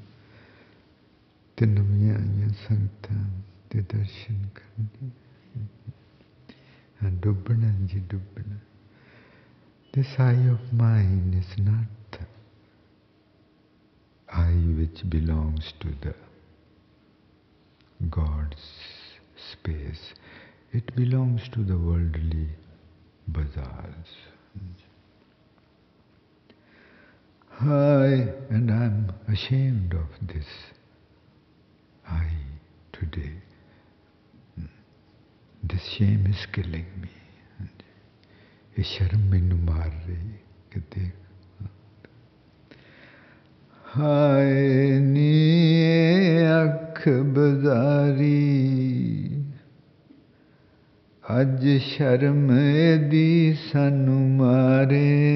ਤੇ ਨਵੀਆਂ ਆਈਆਂ ਸੰਗਤਾਂ ਦੇ ਦਰਸ਼ਨ ਕਰਨੇ ਹਾਂ ਡੁੱਬਣਾ ਜੀ ਡੁੱਬਣਾ This eye of mine is not the eye which belongs to the God's space. It belongs to the worldly bazaars. I, and I'm ashamed of this I today. This shame is killing me. ਇਹ ਸ਼ਰਮ ਮੈਨੂੰ ਮਾਰ ਰਹੀ ਕਿ ਦੇਖ। ਹਾਏ ਨੀ ਅੱਖ ਬਜ਼ਾਰੀ। ਅੱਜ ਸ਼ਰਮ ਦੀ ਸਾਨੂੰ ਮਾਰੇ।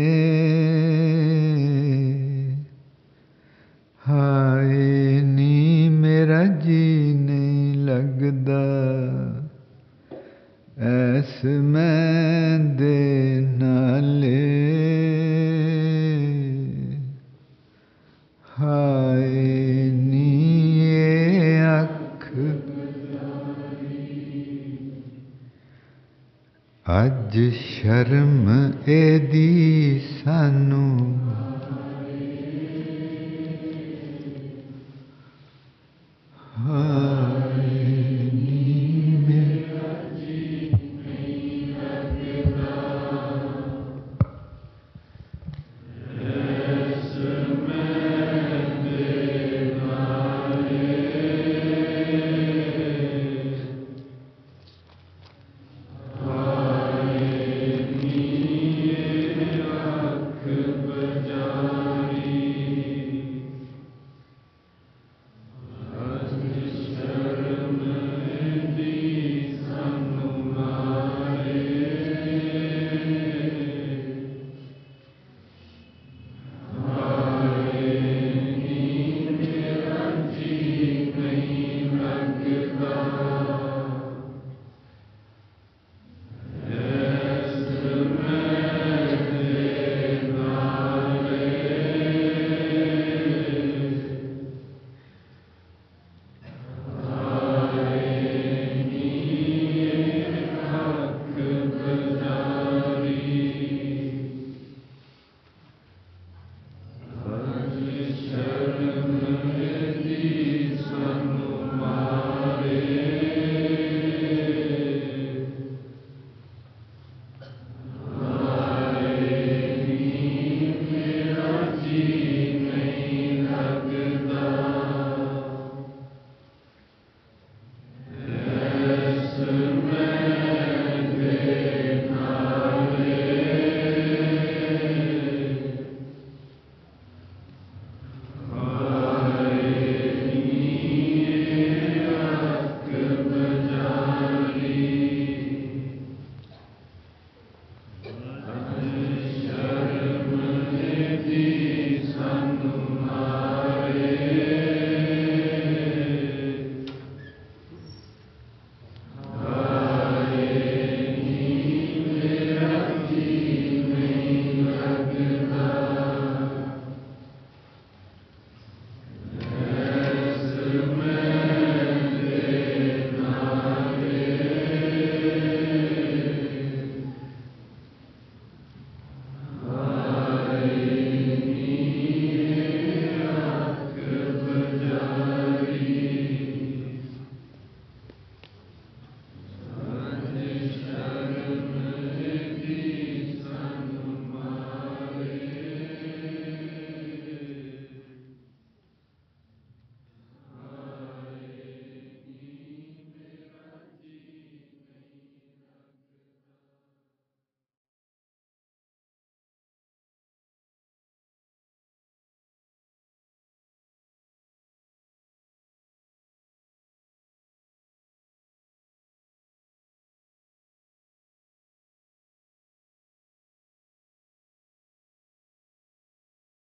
ਹਾਏ ਨੀ ਮੇਰਾ ਜੀ ਨਹੀਂ ਲੱਗਦਾ। ਐਸ ਮੈਂ ਦੇ ਅੱਜ ਸ਼ਰਮ ਇਹਦੀ ਸਾਨੂੰ